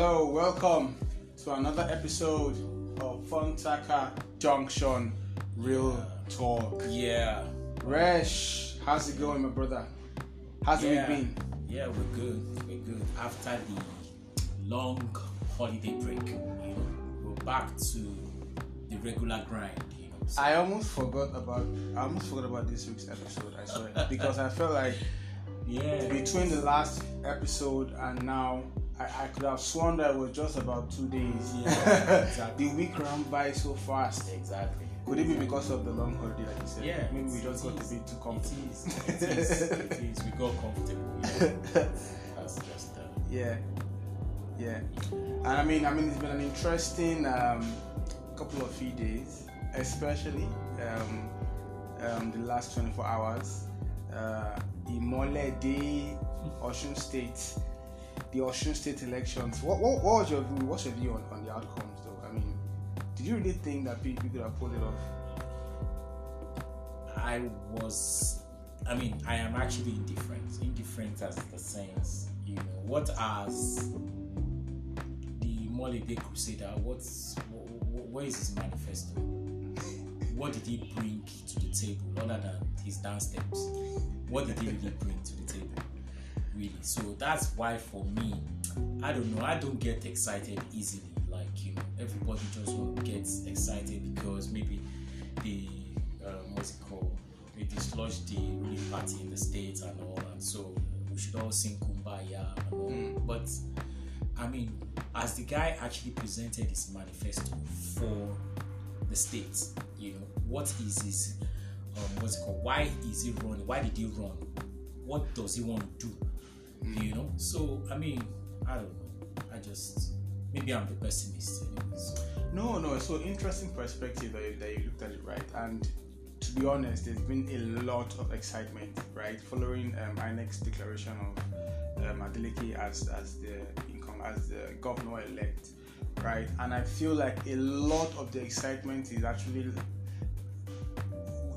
Hello, welcome to another episode of Funtaka Junction Real Talk. Yeah. Resh, how's it going, my brother? How's yeah. it been? Yeah, we're good. We're good. After the long holiday break, you know, we're back to the regular grind. You know. So, I almost forgot about I almost forgot about this week's episode. I swear because I felt like yeah. between the last episode and now, I, I could have sworn that it was just about two days. Yeah, exactly. the week ran by so fast. Exactly. Could it be because of the long holiday, like you said? Yeah, Maybe we just got a is. bit too It comfortable. is. It is. it is. We got comfortable. Yeah. That's just uh, yeah, yeah. And I mean, I mean, it's been an interesting um, couple of few days, especially um, um, the last 24 hours. Uh, Imole Day, Osun State, the Osun State elections. What, what, what was your view? What's your view on, on the outcomes, though? I mean, did you really think that PDP could have pulled it off? I was, I mean, I am actually indifferent. Indifferent as the sense, you know, what as the Molly Day Crusader, what's, wh- wh- where is his manifesto? What did he bring to the table other than his dance steps? What did he really bring to the table? Really. So that's why for me, I don't know, I don't get excited easily. Like, you know, everybody just to get excited because maybe the um, what's it called? They dislodged the ruling party in the states and all, and so we should all sing kumbaya and all. Mm. But I mean, as the guy actually presented his manifesto for the states, you know, what is his um, what's it called? Why is he running? Why did he run? What does he want to do? You know. So I mean, I don't know. I just maybe I'm the pessimist. Anyways. No, no. So interesting perspective that you, that you looked at it right. And to be honest, there's been a lot of excitement, right, following um, INEC's declaration of um, as as the income as the governor elect, right. And I feel like a lot of the excitement is actually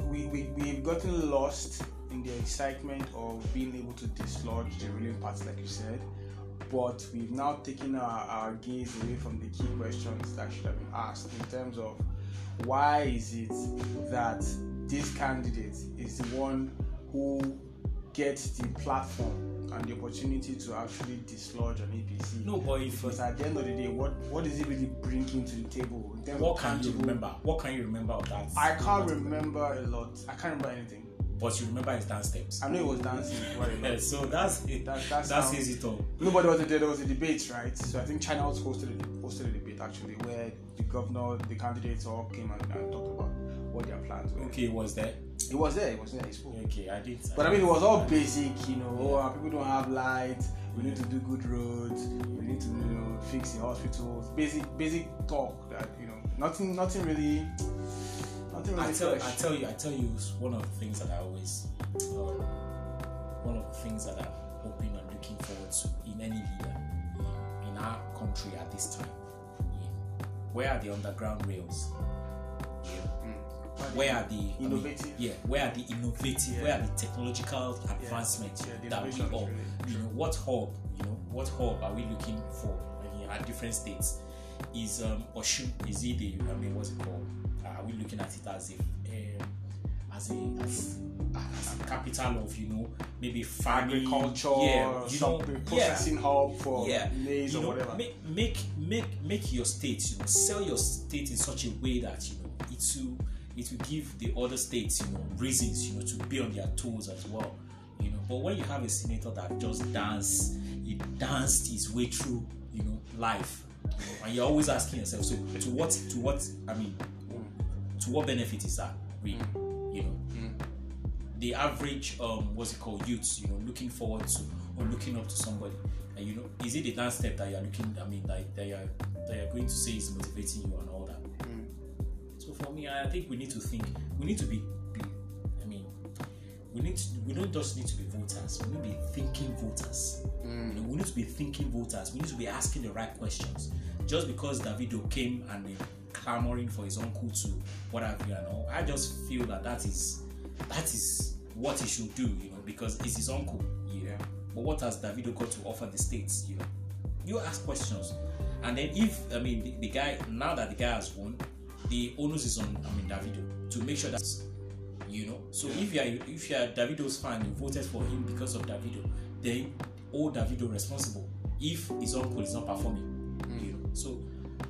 we we we've gotten lost in the excitement of being able to dislodge the ruling party, like you said but we've now taken our, our gaze away from the key questions that should have been asked in terms of why is it that this candidate is the one who gets the platform and the opportunity to actually dislodge an APC? No, but if Because at the end of the day, what what is he really bringing to the table what can you remember? What can you remember of that? I can't remember a lot. I can't remember anything. But you remember his dance steps. I know he was dancing Yeah, so that's it. That- that's that sounds- easy to. Nobody was there. There was a debate, right? So I think Channels was hosted a, hosted a debate actually, where the governor, the candidates all came and, and talked about what their plans were. Okay, it was there? He was there. He was there. He spoke. Okay, I did. But I mean, it was all basic, you know. Oh, our people don't have light. We need to do good roads. We need to, you know, fix the hospitals. Basic, basic talk that you know. Nothing, nothing really, really I tell, fresh. I tell you, I tell you, one of the things that I always, um, one of the things that I'm hoping and looking forward to in any leader in, in our country at this time. Yeah. Where are the underground rails? Yeah. Mm. Where are the I mean, Innovative. yeah, where are the innovative? Yeah. Where are the technological advancements that we all, really you know, what hub, you know, what hub are we looking for I at different states? Is um Osun, is it the, I mean, what's it called? Are we looking at it as a, um, as a, as, as a capital of, you know, maybe farming, Agriculture, yeah, you know, yeah, processing hub for yeah, maize or know, whatever. Make, make make make your state, you know, sell your state in such a way that you know it will it will give the other states, you know, reasons, you know, to be on their toes as well. You know, but when you have a senator that just dance, he danced his way through, you know, life, you know, and you're always asking yourself, so to what to what I mean, to what benefit is that really? Mm. You know, mm. the average um what's it called youths you know looking forward to or looking up to somebody and you know is it the dance step that you're looking i mean like that you're that you're going to say is motivating you and all that? Mm. So for me i think we need to think we need to be, be i mean we need to, we don't just need to be voters we need to be thinking voters. You know, we need to be thinking voters we need to be asking the right questions. Just because davido came and they clamoring for his uncle to what have you i just feel that that is that is what he should do you know because it's his uncle know but what has davido got to offer the states you know you ask questions And then if I mean the, the guy now that the guy has won, the onus is on I mean Davido to make sure that you know. So Yeah. if you are if you are Davido's fan, you voted for him because of Davido, then hold Davido responsible if his uncle is not performing. Mm. You know. So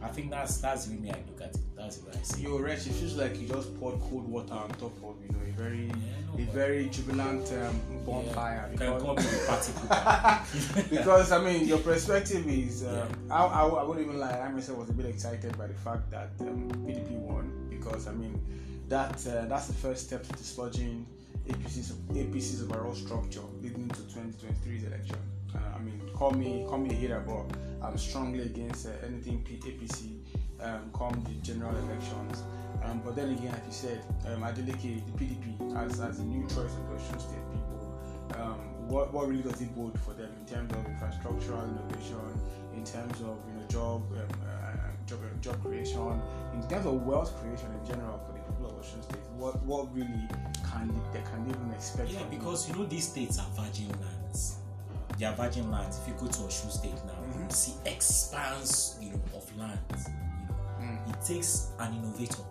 I think that's that's the way I look at it. That's the way I see it. You're right. It feels like you just poured cold water on top of you know a very Yeah, no, a very jubilant um, bonfire. Can because- call me the party cooker. because I mean, your perspective is. Uh, I, I, I wouldn't even lie. I myself was a bit excited by the fact that um, PDP won because I mean, that uh, that's the first step to dislodging APC's APC's overall structure leading to 2023's election. Uh, I mean, call me call me a hater, but I'm strongly against uh, anything P- APC um, come the general elections. Um, but then again, like you said, um, Adeleke, the PDP, as, as a new choice of the Osun State people, um, what, what really does it bode for them in terms of infrastructural innovation, in terms of you know job um, uh, job job creation, in terms of wealth creation in general for the people of Osun State? What what really can they, they can even expect? Yeah, because you know these states are virgin lands. They are virgin lands. If you go to Osun State now, see expanse, you know, of land You know, Mm. it takes an innovator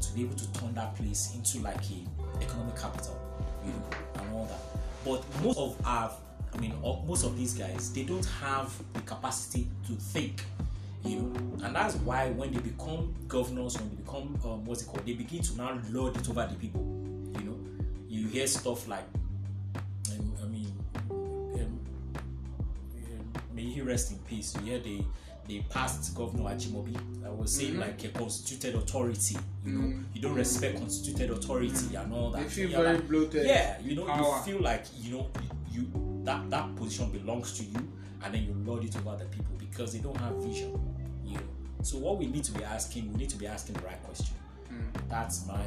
to be able to turn that place into like a economic capital, you know, and all that. But most of our, I mean, most of these guys, they don't have the capacity to think. You know, and that's why when they become governors, when they become um, what's it called, they begin to now lord it over the people. You know, you hear stuff like, he rest in peace. You hear the the past governor Ajimobi I was saying Mhm. like a constituted authority. You know, Mm. you don't respect constituted authority and all that. They feel You're very like- bloated. yeah, you know, power. you feel like you know you that that position belongs to you, and then you lord it over the people because they don't have vision. You know, so what we need to be asking, we need to be asking the right question. Mm. That's my.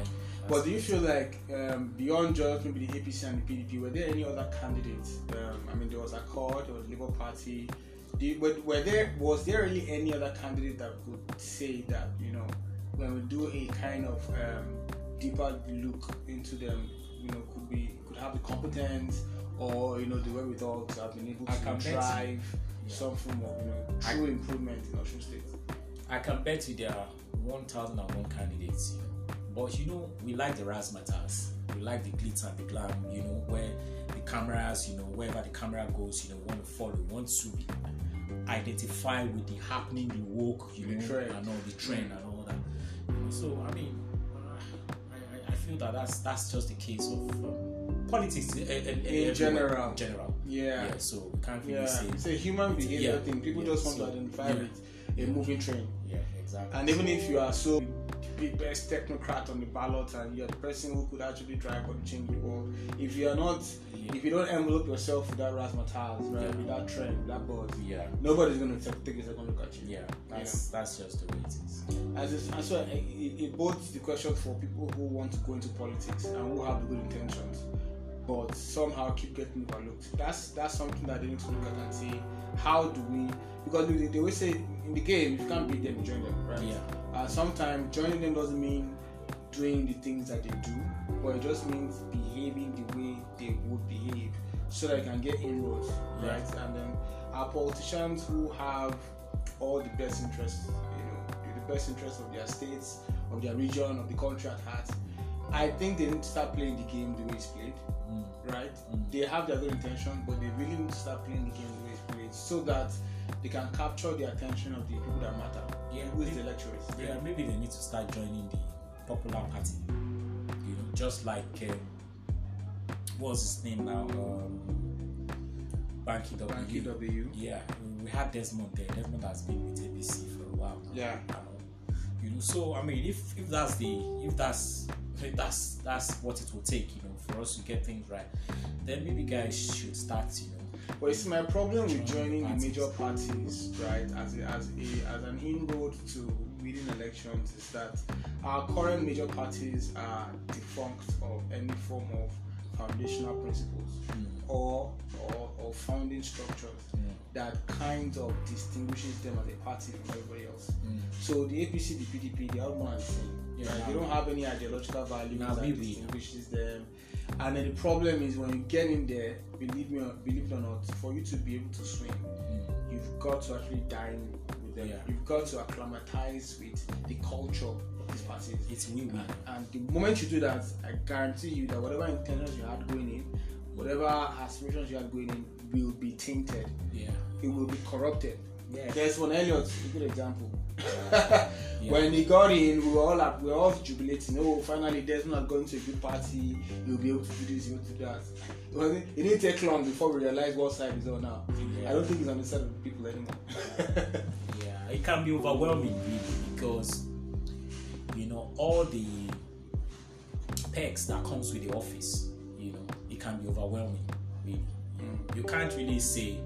But do you feel like um, beyond just maybe the APC and the PDP, were there any other candidates? Um, I mean, there was Accord, there was Labour Party. You, were, were there was there really any other candidate that could say that you know when we do a kind of um, deeper look into them, you know, could be could have the competence or you know the wherewithal to have been able I to drive Yeah. some form of you know I- true improvement in Osun State. I can bet you there are 1,001 candidates, you know. But you know, we like the razzmatazz. We like the glitz and the glam, you know, where the cameras, you know, wherever the camera goes, you know, want to follow, want to identify with the happening, the woke, you The know, trend. and all the trend and all that. You know, so I mean, I, I- feel that that's that's just the case of um, politics in, in, In general. In general. Yeah. Yeah. So we can't really Yeah, say. it's a human behavior yeah, thing. People yeah, just want so, to identify with a moving train. Yeah. Exactly. And even if you are so the best technocrat on the ballot and you're the person who could actually drive or change the world, if you are not, Yeah. if you don't envelope yourself with that razzmatazz, right, Yeah. with that trend, with that buzz, yeah. nobody's going to take a second look at you. Yeah, that's that's just the way it is. As it's, and so it, it, it bodes the question for people who want to go into politics and who have good intentions, but somehow keep getting overlooked. That's that's something that they need to look at and say, how do we? Because they, they always say in the game, if you can't beat them, join them, right? Yeah. Uh, sometimes joining them doesn't mean doing the things that they do, but it just means behaving the way they would behave, so that you can get inroads, Yeah. right? And then our politicians who have all the best interests, you know, the best interests of their states, of their region, of the country at heart. I think they need to start playing the game the way it's played. Right? Mm. They have their good intention, but they really need to start playing the game the way it's played, so that they can capture the attention of the people that matter. Yeah, who is the electorate? Yeah, maybe they need to start joining the popular party. You know, just like um, what's his name now? Um, Banky W. Banky W. Yeah, we- had Desmond there. Desmond has been with APC for a while. now, Yeah. you know. So I mean, if if that's the if that's that's that's what it will take, you know, for us to get things right, then maybe guys should start, you know. But you see, my problem with Joining joining the major parties, right, as a, as a as an inroad to winning elections, is that our current major parties are defunct of any form of foundational principles or or, or founding structures Mm. that kind of distinguishes them as a party from everybody else. Mm. So the APC, the PDP, they are one and the same. Yeah, right? They don't have any ideological values Now that distinguishes them. And then the problem is when you get in there, believe me, or, believe it or not, for you to be able to swim, Mm. you've got to actually dine with them. Yeah. You've got to acclimatize with the culture of these parties. It's win-win. And the moment you do that, I guarantee you that whatever intentions you had going in, whatever aspirations you had going in, will be tainted. Yeah. It will be corrupted. Yeah. Desmond Elliot, a good example. When he got in, we were all up, we were all jubilating. Oh, finally, Desmond had gone to a good party. He'll be able to do this, he'll be able to do that. It, wasn't, it didn't take long before we realized what side he's on now. Yeah. I don't think he's on the side of the people anymore. It can be overwhelming really because you know all the perks that comes with the office. You know, it can be overwhelming. Really, you, know, you can't really say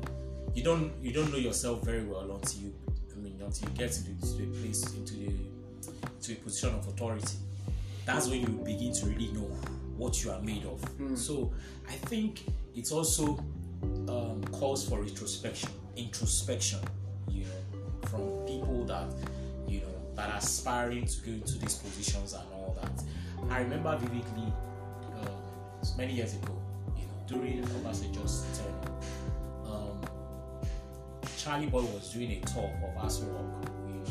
you don't you don't know yourself very well until you I mean until you get to the, to place into the to a position of authority. That's when you begin to really know what you are made of. So I think it's also um, calls for retrospection, introspection, from people that you know that are aspiring to go into these positions and all that. I remember vividly um, many years ago, you know, during Obasanjo's term, um, Charlie Boy was doing a talk of Aso Rock, you know,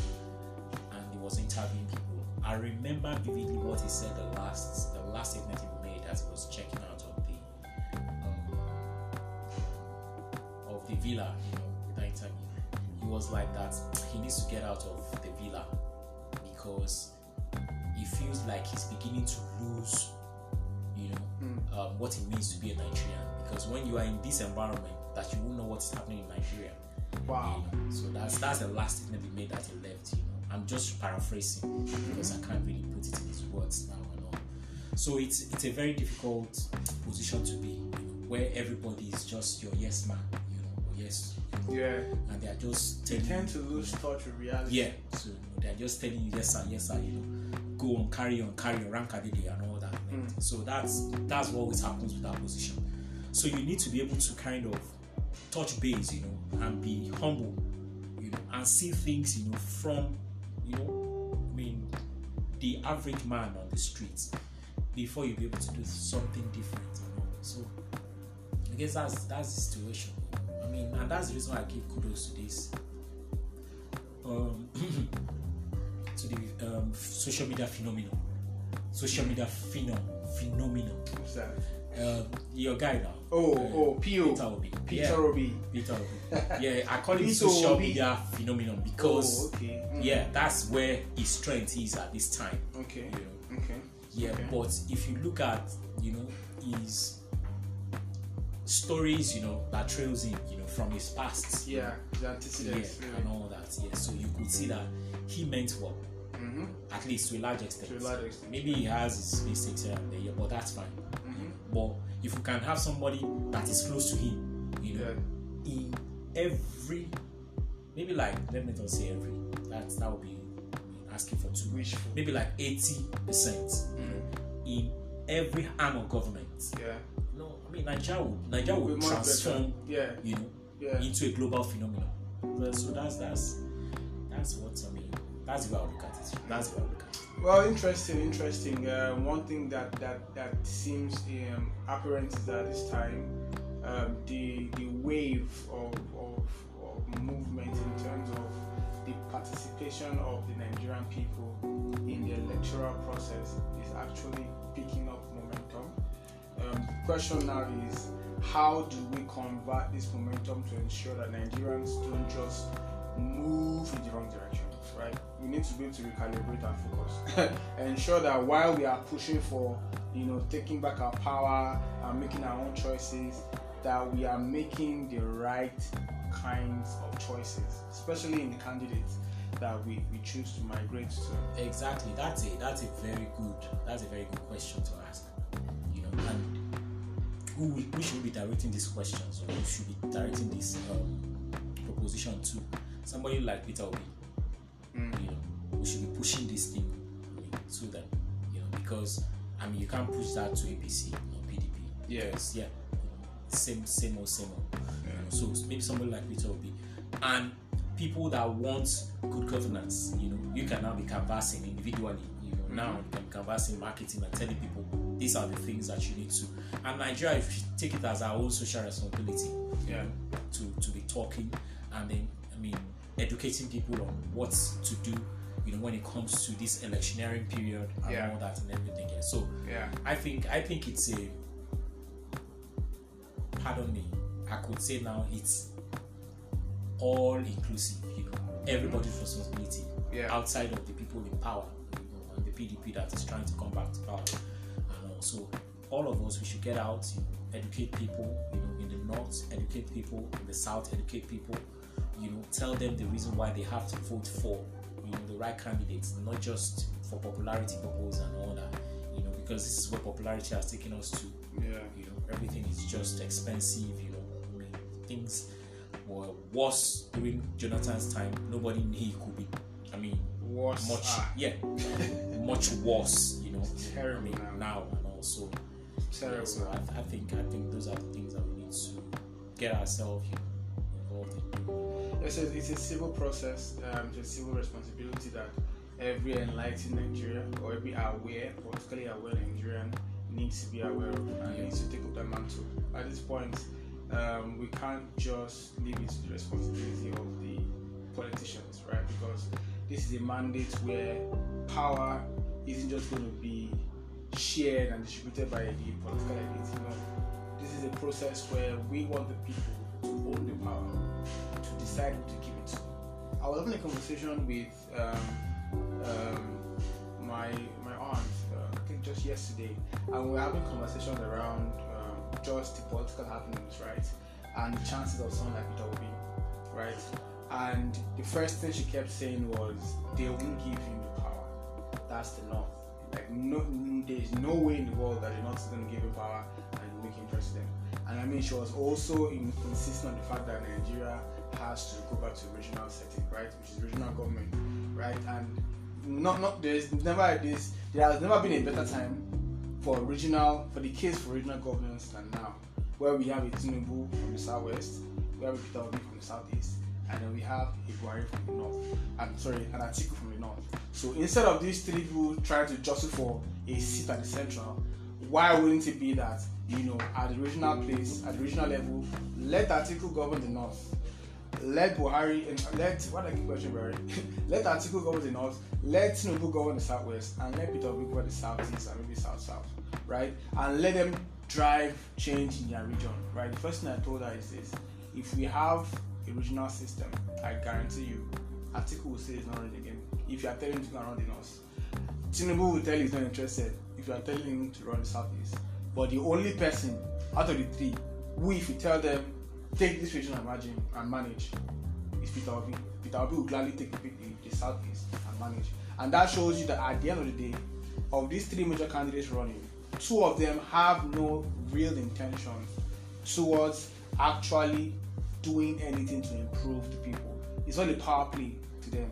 and he was interviewing people. I remember vividly what he said the last the last statement he made as he was checking out of the um, of the villa, you know, that interview. He was like that he needs to get out of the villa because he feels like he's beginning to lose, you know, um, what it means to be a Nigerian. Because when you are in this environment, that you won't know what is happening in Nigeria. wow. You know, so that's that's the last statement he made that he left. You know, I'm just paraphrasing because I can't really put it in his words now and all. So it's it's a very difficult position to be, you know, where everybody is just your yes man, yes, Yeah. and they are just You telling tend to lose touch with reality. yeah, so you know, they're just telling you yes sir, yes sir, you know, go on, carry on, carry on, ranka dade and all that. Mm. So that's that's what always happens with that position. So you need to be able to kind of touch base, you know, and be humble, you know, and see things, you know, from, you know, I mean, the average man on the streets before you be able to do something different. You know? So I guess that's that's the situation. And that's the reason why I give kudos to this um, to the um, social media phenomenon. Social media phenom phenomenon. What's that? Um, your guy now. Oh, uh, oh, P.O. Peter Obi. Peter yeah, Obi. Peter Obi. Yeah, I call it social Obi. media phenomenon because oh, okay. Mm. yeah, that's where his strength is at this time. Okay. You know. Okay. Yeah, Okay. but if you look at you know his stories, you know that trails him, you know from his past, Yeah. The yeah, antecedents. and all that. Yeah, so you could see that he meant well, Mm-hmm. at least to a large extent. To a large extent. Maybe he has his mistakes here and there, yeah, but that's fine. Mm-hmm. But if you can have somebody that is close to him, you know, Yeah. in every, maybe like let me not say every, that that would be asking for too much. Maybe like eighty percent Mm. in every arm of government. Yeah. Mean Nigeria would Nigeria Will transform. Yeah. you know, Yeah. into a global phenomenon. So that's that's that's what I mean. That's the way I look at it. That's the way I look at it. Well, interesting, interesting. Uh, one thing that that that seems um, apparent is that this time um, the the wave of, of, of movement in terms of the participation of the Nigerian people in the electoral process is actually picking up question now is how do we convert this momentum to ensure that Nigerians don't just move in the wrong direction, right? We need to be able to recalibrate our focus, ensure that while we are pushing for, you know, taking back our power and making our own choices, that we are making the right kinds of choices, especially in the candidates that we, we choose to migrate to. Exactly. That's a that's a very good that's a very good question to ask. You know, and who we, we should be directing these questions or who should be directing this um, proposition to? Somebody like Peter Obi. Mm. You know, we should be pushing this thing to them. You know, because I mean you can't push that to APC or PDP. Yeah. Because, yeah. You know, same same old same old. You know, so maybe somebody like Peter Obi and people that want good governance, you know, you can now be canvassing individually. You know, now you can be canvassing marketing and telling people these are the things that you need to. And Nigeria, if you take it as our own social responsibility, Yeah. to, to be talking and then I mean educating people on what to do, you know, when it comes to this electioneering period and Yeah. all that and everything. Yeah. So Yeah. I think I think it's a pardon me, I could say now it's all inclusive, you know, mm-hmm. everybody's responsibility Yeah. outside of the people in power, you know, and the PDP that is trying to come back to power. Also all of us we should get out, you know, educate people, you know, in the north, educate people, in the south, educate people, you know, tell them the reason why they have to vote for, you know, the right candidates, not just for popularity purpose and all that. You know, because this is where popularity has taken us to Yeah. you know everything is just expensive you know I mean, things were worse during jonathan's time nobody knew he could be i mean Worse. much Ah, yeah much worse you know Terrible I mean, now. now terrible. yeah, so I, I think i think those are the things that we need to get ourselves involved in It's a, it's a civil process, um, it's a civil responsibility that every enlightened Nigerian or every aware, politically aware Nigerian needs to be aware of and needs to take up that mantle. At this point, um, we can't just leave it to the responsibility of the politicians, right? Because this is a mandate where power isn't just going to be shared and distributed by the political elite. You know, this is a process where we want the people to own the power to decide who to give it to. I was having a conversation with um, um, my my aunt, uh, I think just yesterday, and we were having conversations around um, just the political happenings, right, and the chances of someone like Obi, right. And the first thing she kept saying was, "They won't give him the power. That's the north. Like no, there's no way in the world that the north is going to give him power and make him president." And I mean, she was also in, insisting on the fact that Nigeria has to go back to regional setting, right, which is regional government, right, and not not there's never this there has never been a better time for regional for the case for regional governance than now, where we have a Tinubu from the southwest, we have a Peter Obi from the southeast, and then we have a Buhari from the north. I'm sorry, an Atiku from the north. So instead of these three people trying to jostle for a seat at the central, why wouldn't it be that you know at the regional place, at the regional level, let Atiku govern the north, let Buhari and let what I keep questioning Buhari, let Atiku govern the north, let Tinubu govern the southwest, and let Peter Obi govern the southeast and maybe south south, right? And let them drive change in their region, right? The first thing I told her is this: if we have a regional system, I guarantee you, Atiku will say he's not running again. If you are telling him to go and run the north, Tinubu will tell you he's not interested. If you are telling him to run the southeast, but the only person out of the three who, if you tell them take this region and manage and manage, is Peter Obi. Peter Obi will gladly take the, the, the southeast and manage, and that shows you that at the end of the day, of these three major candidates running, two of them have no real intention towards actually doing anything to improve the people. It's a power play to them.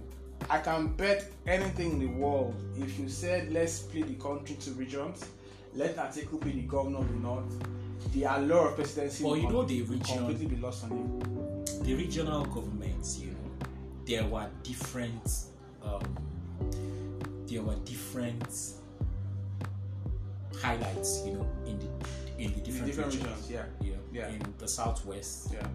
I can bet anything in the world if you said let's split the country to regions, let Atiku be the governor of the north, the allure of presidency Well, you know the region- completely be lost on him. the regional governments, you know, there were different, um, there were different highlights, you know, in the in the In different, different regions. regions, yeah. Yeah. Yeah. In the southwest, Yeah,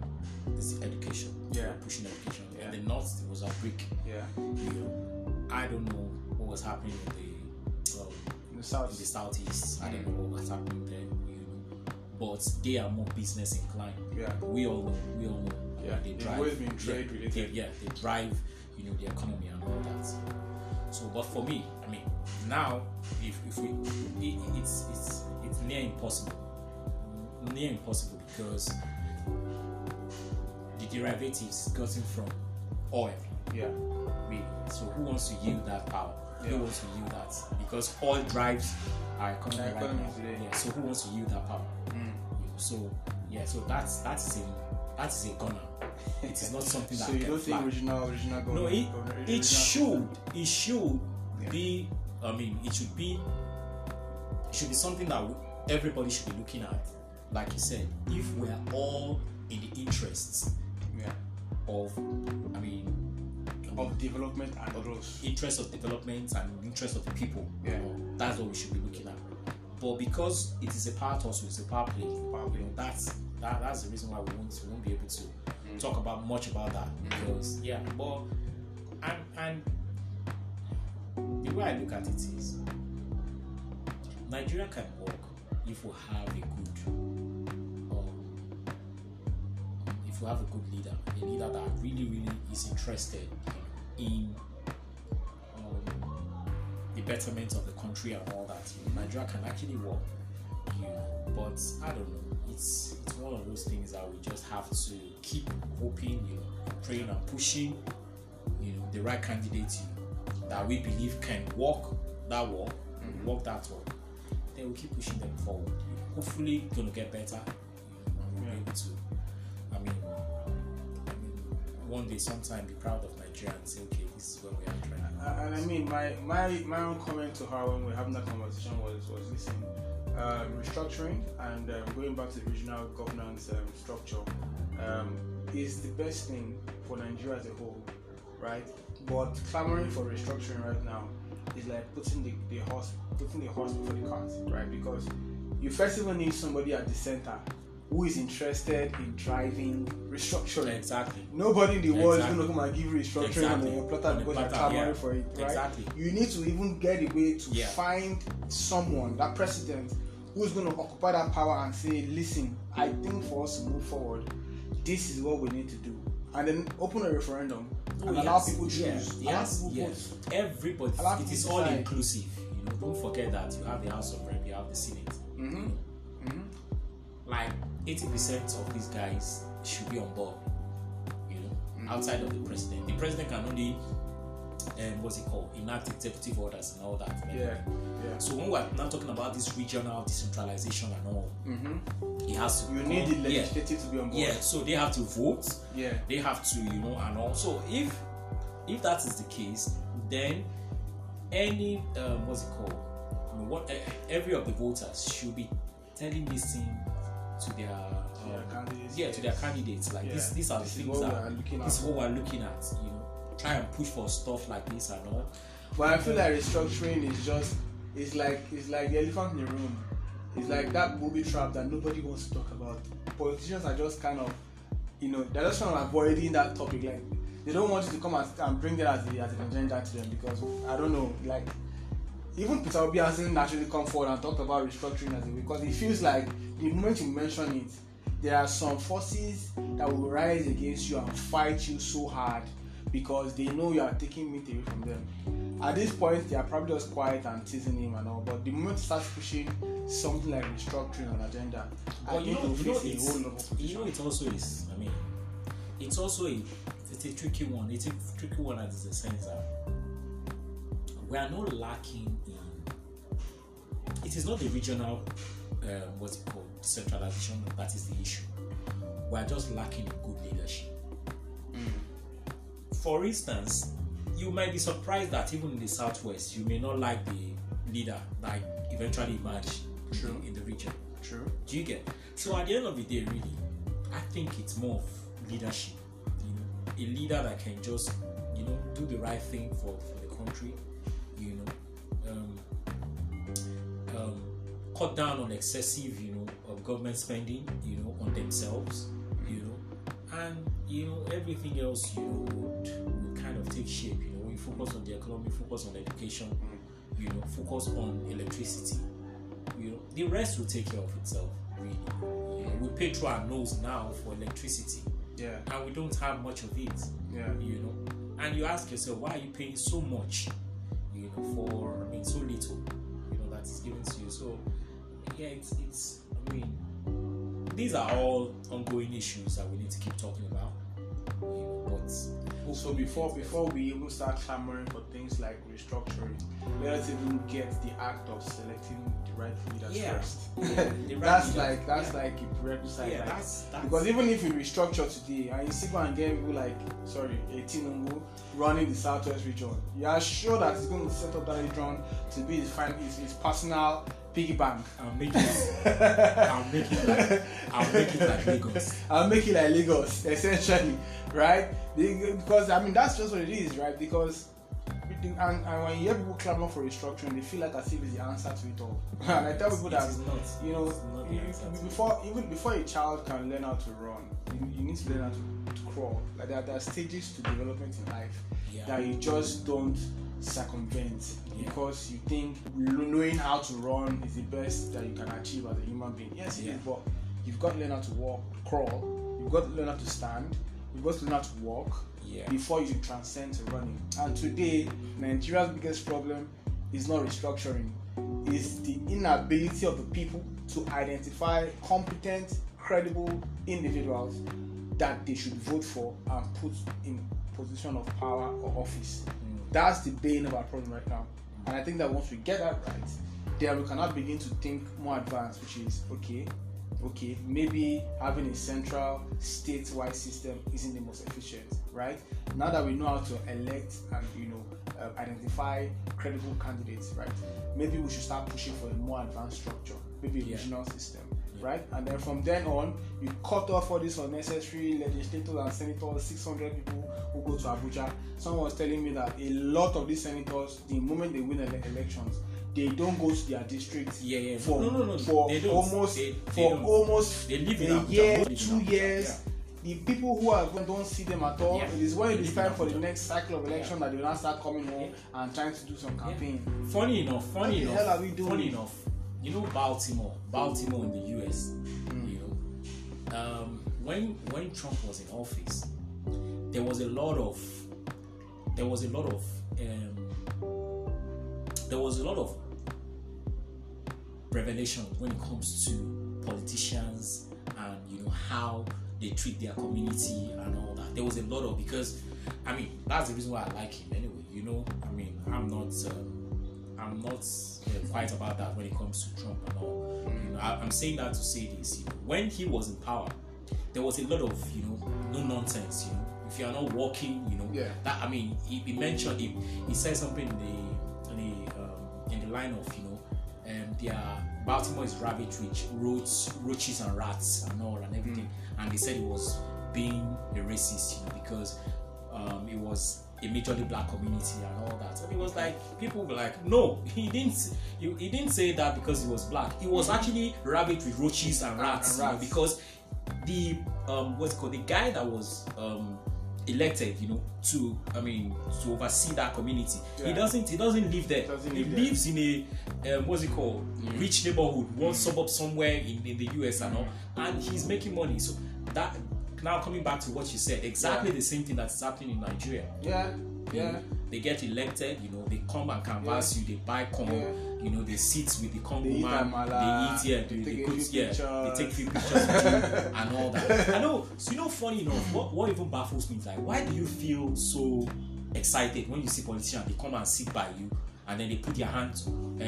it's education. Yeah. Pushing education. Yeah. In the north, it was a brick. yeah. You know, I don't know what was happening in the um, In the in south, the southeast. I don't know what was happening there. You know, but they are more business inclined. yeah, We all know. We all know. Yeah, they drive. always been trade related. they- yeah, they drive. You know the economy and all that. So, but for me, I mean, now if, if we, it, it's it's it's near impossible. Near impossible because the derivatives gotten from oil yeah, really. So who wants to yield that power? Yeah. Who wants to yield that? Because oil drives our economy Our right now. Yeah. So who wants to yield that power? Mm. So yeah. So that's that's a that is a gunner. It is not something that So you don't think fly. regional, regional No, it, it should it should Yeah. be. I mean, it should be. It should be something that everybody should be looking at. Like you said, if we are all in the interests Yeah, of, I mean, of development and growth. interest of development and interest of the people. Yeah. You know, that's what we should be looking at. But because it is a power tussle, it's a power play. Power You know, that's that, that's the reason why we won't we won't be able to mm. talk about much about that mm. because yeah, but and and the way I look at it is Nigeria can work if we have a good um, if we have a good leader, a leader that really really is interested in um, the betterment of the country and all that. You know, Nigeria can actually work, you know, but I don't know. It's it's one of those things that we just have to keep hoping, you know, praying and pushing, you know, the right candidate you know, that we believe can walk that walk, walk that walk. Then we keep pushing them forward. Hopefully, gonna get better. You know, and we'll be able to. I mean, I mean, one day, sometime, be proud of Nigeria and say, okay, this is where we are now. Uh, and I mean, my, my my own comment to her when we were having that conversation was was listen, uh, restructuring and um, going back to the regional governance um, structure um, is the best thing for Nigeria as a whole, right? But clamoring for restructuring right now is like putting the, the horse putting the horse before the cart, right? Because you first all need somebody at the center who is interested in driving restructuring. Exactly. Nobody in the world is Exactly. going to come and give you restructuring Exactly. on your platter On a because you're clamoring yeah. for it, right? Exactly. You need to even get a way to Yeah. find someone, that president, who's going to occupy that power and say, listen, I think for us to move forward, this is what we need to do. And then open a referendum and Oh, allow yes, people choose. Yes, allow yes, people yes. vote. Everybody. Allow It is all decide. inclusive. You know, don't forget that you have the House of Rep, you have the Senate. Mhm. Know, Mhm. like eighty percent of these guys should be on board. You know, Mm-hmm. outside of the president, the president can only, um, what's it called, enact executive orders and all that. Yeah, yeah. So when we're now talking about this regional decentralization and all, hmm it has to. You need the yeah, legislative to be on board. yeah. So they have to vote. Yeah. they have to you know and also if if that is the case then any um, what's it called I mean, what eh, every of the voters should be telling this thing to their To their um, candidates, yeah to their candidates like this these are the things that we are looking this is what we're looking at you know try and push for stuff like this and all But I feel like restructuring is just it's like it's like the elephant in the room. It's like that booby trap that nobody wants to talk about. Politicians are just kind of you know, they're just kind of avoiding that topic. Like they don't want you to come and, and bring that as, the, as an agenda to them because I don't know, like even Peter Obi hasn't naturally come forward and talked about restructuring as a because it feels like the moment you mention it, there are some forces that will rise against you and fight you so hard because they know you are taking meat away from them. At this point, they are probably just quiet and teasing him and all, but the moment you start pushing something like restructuring on agenda, I you think know, you know, face a whole you know, it also is. I mean, it's also a it's a tricky one. It's a tricky one in the sense that we are not lacking in. It is not the regional, um, what's it called, centralization that is the issue. We are just lacking in good leadership. For instance, you might be surprised that even in the southwest, you may not like the leader that eventually emerged in True. the- in the region. True. Do you get? So at the end of the day, really, I think it's more of leadership. You know, a leader that can just, you know, do the right thing for, for the country. You know, um, um, cut down on excessive, you know, of government spending. You know, on themselves. And you know everything else, you know, would, would kind of take shape. You know, when you focus on the economy, focus on education. You know, focus on electricity you know the rest will take care of itself really you know, we pay through our nose now for electricity Yeah. and we don't have much of it Yeah. you know and you ask yourself why are you paying so much you know for i mean so little you know that is given to you so yeah it's it's i mean these are all ongoing issues that we need to keep talking about but So before before we even start clamoring for things like restructuring, let's even get the act of selecting the right leaders Yeah. first. Yeah, right that's leaders, like that's yeah. like a prerequisite. yeah like, that's that's because even if you restructure today and you go and get people like sorry, a Tinubu running the southwest region, you are sure that he's going to set up that region to be his, fin- his, his personal piggy bank. I'll make it. I'll make it like. I'll make it like Lagos. I'll make it like Lagos, essentially, right? Because I mean that's just what it is, right? Because and, and when you hear people clamor for restructuring, they feel like as if it's the answer to it all. and I tell people that is not. you know you- before even before a child can learn how to run, you you, need to learn how to, to crawl. Like there, are- there are stages to development in life Yeah. that you just don't circumvent. Because you think knowing how to run is the best that you can achieve as a human being. Yes, it Yeah. is, but you've got to learn how to walk, crawl. You've got to learn how to stand. You've got to learn how to walk Yeah. before you transcend to running. And today, Nigeria's biggest problem is not restructuring, it's the inability of the people to identify competent, credible individuals that they should vote for and put in position of power or office. Mm. That's the bane of our problem right now. And I think that once we get that right, then we cannot begin to think more advanced, which is okay, okay, maybe having a central statewide system isn't the most efficient, right? Now that we know how to elect and you know uh, identify credible candidates, right? Maybe we should start pushing for a more advanced structure, maybe a Yeah. regional system, right? And then from then on, you cut off all these unnecessary legislators and senators, 600 people who go to Abuja. Someone was telling me that a lot of these senators, the moment they win ele- elections, they don't go to their districts Yeah, yeah. for No, no, no, for they don't. almost They- they for don't. almost They live in a Abuja, year, two years. The people who are going don't see them at all. Yeah. It is when it is time for the next cycle of election that they will now start coming home and trying to do some campaign. Funny enough, funny What the enough, hell are we doing? funny enough. You know Baltimore, Baltimore in the U.S. Hmm. You know, um, when when Trump was in office, there was a lot of there was a lot of um, there was a lot of revelation when it comes to politicians and you know how they treat their community and all that. There was a lot of because I mean that's the reason why I like him anyway. You know, I mean I'm not um, I'm not quiet about that when it comes to Trump and all. You know, I, I'm saying that to say this. You know, when he was in power, there was a lot of you know no nonsense. You know, if you are not working, you know, Yeah. that I mean he, he mentioned he, he said something in the in the um, in the line of you know um, their Baltimore is ravaged with roaches, roaches and rats and all and everything. And they said he was being a racist, you know, because um, it was a majorly black community and all that. And it was like people were like, no, he didn't. He, he didn't say that because he was black. He was actually ravaged with roaches and rats, and you know, rats. because the um, what's called the guy that was um, elected, you know, to I mean to oversee that community. He doesn't. He doesn't live there. Doesn't he live there. lives in a um, what's it called rich neighborhood, one suburb somewhere in, in the US and all, and he's making money. So that now coming back to what you said, exactly Yeah. the same thing that's happening in Nigeria. Yeah, yeah. they get elected, you know, they come and canvass you, they buy Congo, Yeah. you know, they sit with the Congo They man, amala, they eat, yeah, they they, they, few yeah, they take few pictures with you and all that. I know, so you know, funny enough, what, what even baffles me is like, why do you feel so excited when you see politicians, they come and sit by you and then they put their hands um,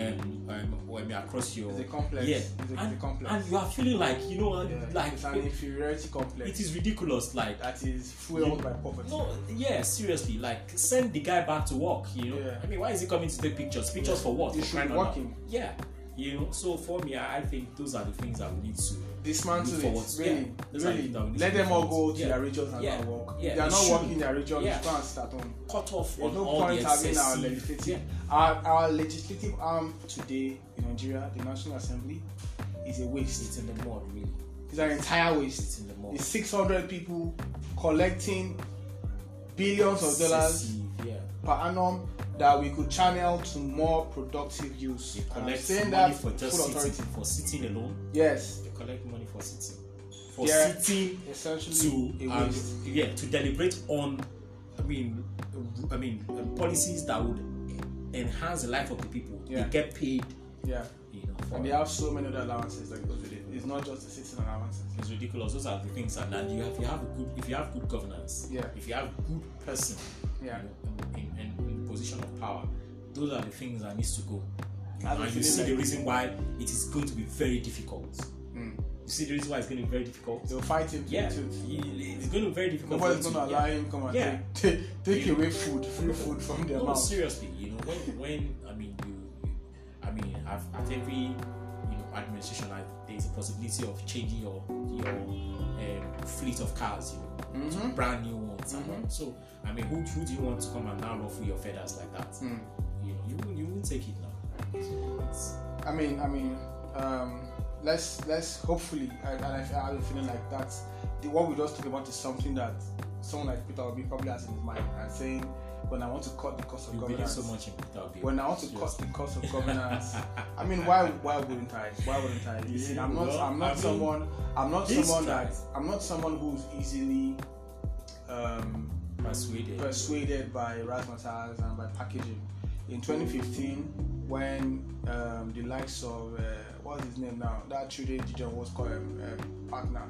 um, um, across your It's a complex. yeah, It's a, it's a and, complex. and you are feeling like, you know, yeah. like it's an inferiority complex. it is ridiculous, like that is fueled by poverty. no, yeah, seriously, like send the guy back to work. You know, Yeah. I mean, why is he coming to take pictures? Pictures Yeah. for what? He should be working. Yeah, you know. So for me, I, I think those are the things that we need to. Dismantle it. Really, yeah. Really. the things that we need Let them all go to to. their regions and Yeah. go work. Yeah, If they are not working in their regions, Yeah. you can't start on. Cut off There's no point having our legislative. Yeah. Our, our legislative arm today in Nigeria, the National Assembly, is a waste. It's in the mud, really. It's an entire waste. It's in the mud. It's 600 people collecting billions of dollars Yeah. per annum that we could channel to more productive use. I'm collect money that for just sitting, authority. for sitting alone. Yes, They collect money for sitting, for Yeah. sitting essentially to a um, yeah to deliberate on I mean I mean um, policies that would enhance the life of the people. Yeah. They get paid, Yeah, you know. And they have so many other allowances that goes with it. It's not just the sitting allowances. it's ridiculous. Those are the things that and you have if you have a good if you have good governance. Yeah. If you have good person. Yeah. You know, in, in, position of power, those are the things that needs to go. You I have know, a and you see the reason why it is going to be very difficult. Mm. You see the reason why it's going to be very difficult. They'll fight him Yeah, it's going to be very difficult. Nobody's him to- allow yeah. him come and Yeah. take, take away food, free food from their No, mouth. seriously, you know, when when I mean you, I mean at, at every you know administration, I, there's a possibility of changing your your um, fleet of cars, you know, to Mhm. brand new ones. and Mhm. all. So I mean, who, who do you want to come and now ruffle your feathers like that? Mm. You know, you won't- you won't take it now. So it's, I mean, I mean, um, let's let's hopefully, and, and I, I have a feeling like that's the what we just talked about is something that someone like Peter Obi probably has in his mind and saying, when I want to cut the cost of You governance, so much in Peter Obi. when I want to cut the cost of governance, I mean, why why wouldn't I? Why wouldn't I? You see, I'm not I'm not I mean, someone I'm not someone that. I'm not someone who's easily um, Persuaded. persuaded by razzmatazz and by packaging. In 2015, when um, the likes of uh, what's his name now, that Chude Jideonwo was called um, um, partner,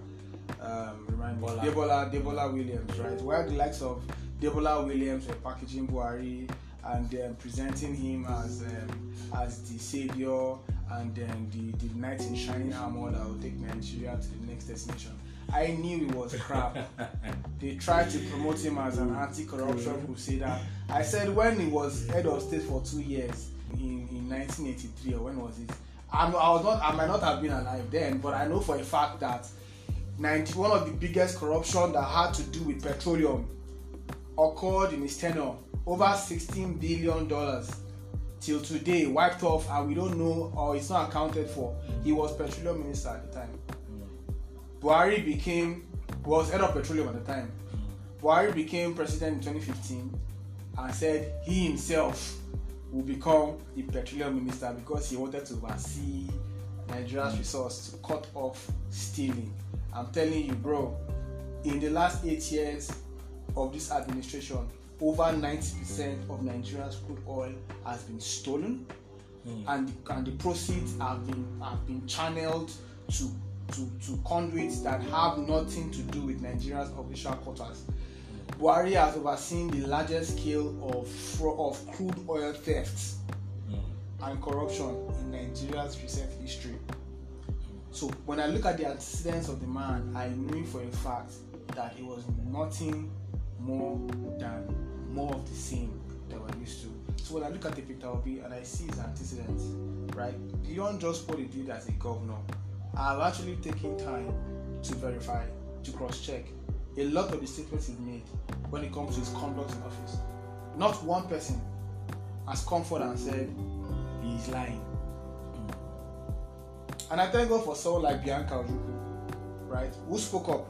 um, remind me, Bola. Debola Debola Williams, right? Where the likes of Debola Williams were packaging Buhari and then presenting him as um, as the savior and then the, the knight in shining armor that will take Nigeria to the next destination. I knew it was crap. they tried to promote him as an anti-corruption crusader. I said when he was head of state for two years in, in 1983 or when was it? I'm, I was not. I might not have been alive then, but I know for a fact that 90, one of the biggest corruption that had to do with petroleum occurred in his tenure. Over 16 billion dollars till today wiped off, and we don't know or it's not accounted for. He was petroleum minister at the time. Buhari became was head of petroleum at the time. Buhari became president in 2015 and said he himself will become the petroleum minister because he wanted to oversee Nigeria's resource to cut off stealing. I'm telling you, bro, in the last eight years of this administration, over 90% of Nigeria's crude oil has been stolen hmm. and the, and the proceeds have been have been channeled to to to conduits that have nothing to do with Nigeria's official quotas. Buhari has overseen the largest scale of of crude oil thefts hmm. and corruption in Nigeria's recent history. So when I look at the antecedents of the man, I knew for a fact that it was nothing more than more of the same that we're used to. So when I look at the Peter Obi and I see his antecedents, right, beyond just what he did as a governor, I've actually taken time to verify, to cross-check a lot of the statements he's made when it comes to his conduct in office. Not one person has come forward and said he's lying. And I thank God for someone like Bianca Ojukwu, right, who spoke up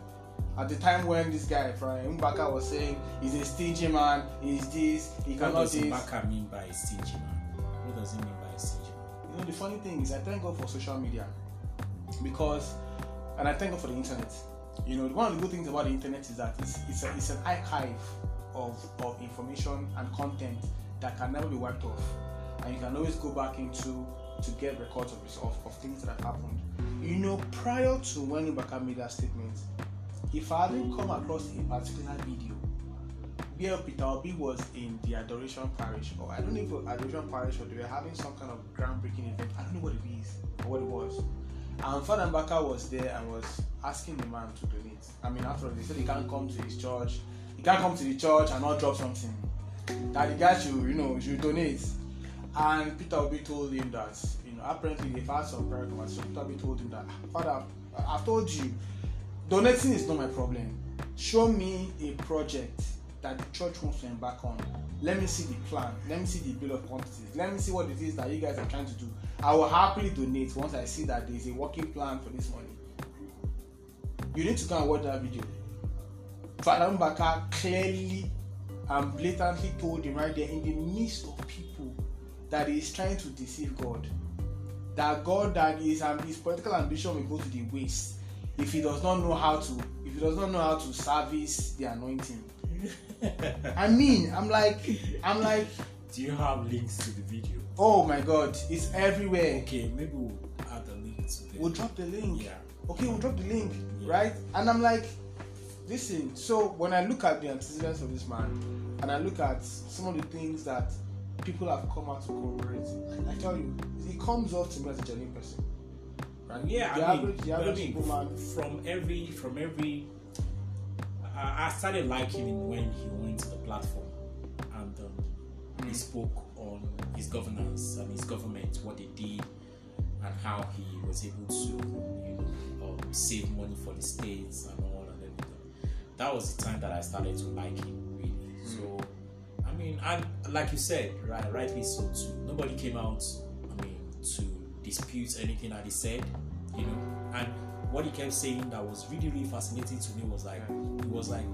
at the time when this guy from Mbaka was saying he's a stingy man, he's this, he cannot What does this. Mbaka mean by a stingy man? What does he mean by a stingy man? You know, the funny thing is, I thank God for social media because, and I thank God for the internet. You know, one of the good things about the internet is that it's, it's, a, it's an archive of, of information and content that can never be wiped off. And you can always go back into to get records of, of, of things that have happened. You know, prior to when Mbaka made that statement, if I hadn't come across a particular video where Peter Obi was in the Adoration Parish, or I don't know if Adoration Parish or they were having some kind of groundbreaking event. I don't know what it is or what it was. And Father Mbaka was there and was asking the man to donate. I mean, after all, they said he can't come to his church. He can't come to the church and not drop something. That the guy should, you know, should donate. And Peter Obi told him that, you know, apparently they've had some prayer conversation. Peter Obi told him that, ah, Father, I- I've told you, donating is not my problem. Show me a project that the church wants to embark on. Let me see the plan. Let me see the bill of quantities. Let me see what it is that you guys are trying to do. I will happily donate once I see that there is a working plan for this money. You need to go and watch that video. Father Mbaka clearly and blatantly told him right there in the midst of people that he is trying to deceive God. That God that is um, his political ambition will go to the waste if he does not know how to if he does not know how to service the anointing. I mean, I'm like I'm like, Do you have links to the video? oh my god, it's everywhere. Okay, maybe we'll add the link to the We'll drop the link. Yeah. Okay, we'll drop the link, Yeah. right? And I'm like, listen. So when I look at the antecedents of this man, and I look at some of the things that people have come out to corroborate, I tell you, it comes off to me as a genuine person. Right? Yeah, the I average, mean, the I average mean, people from every from every I, I started liking him when he went to the platform and um, he spoke on his governance and his government, what they did, and how he was able to, you know, um, save money for the states and all and everything. That was the time that I started to like him really. So, I mean, and like you said, right, rightly so too. Nobody came out, I mean, to dispute anything that he said. you know. And what he kept saying that was really really fascinating to me was like he was like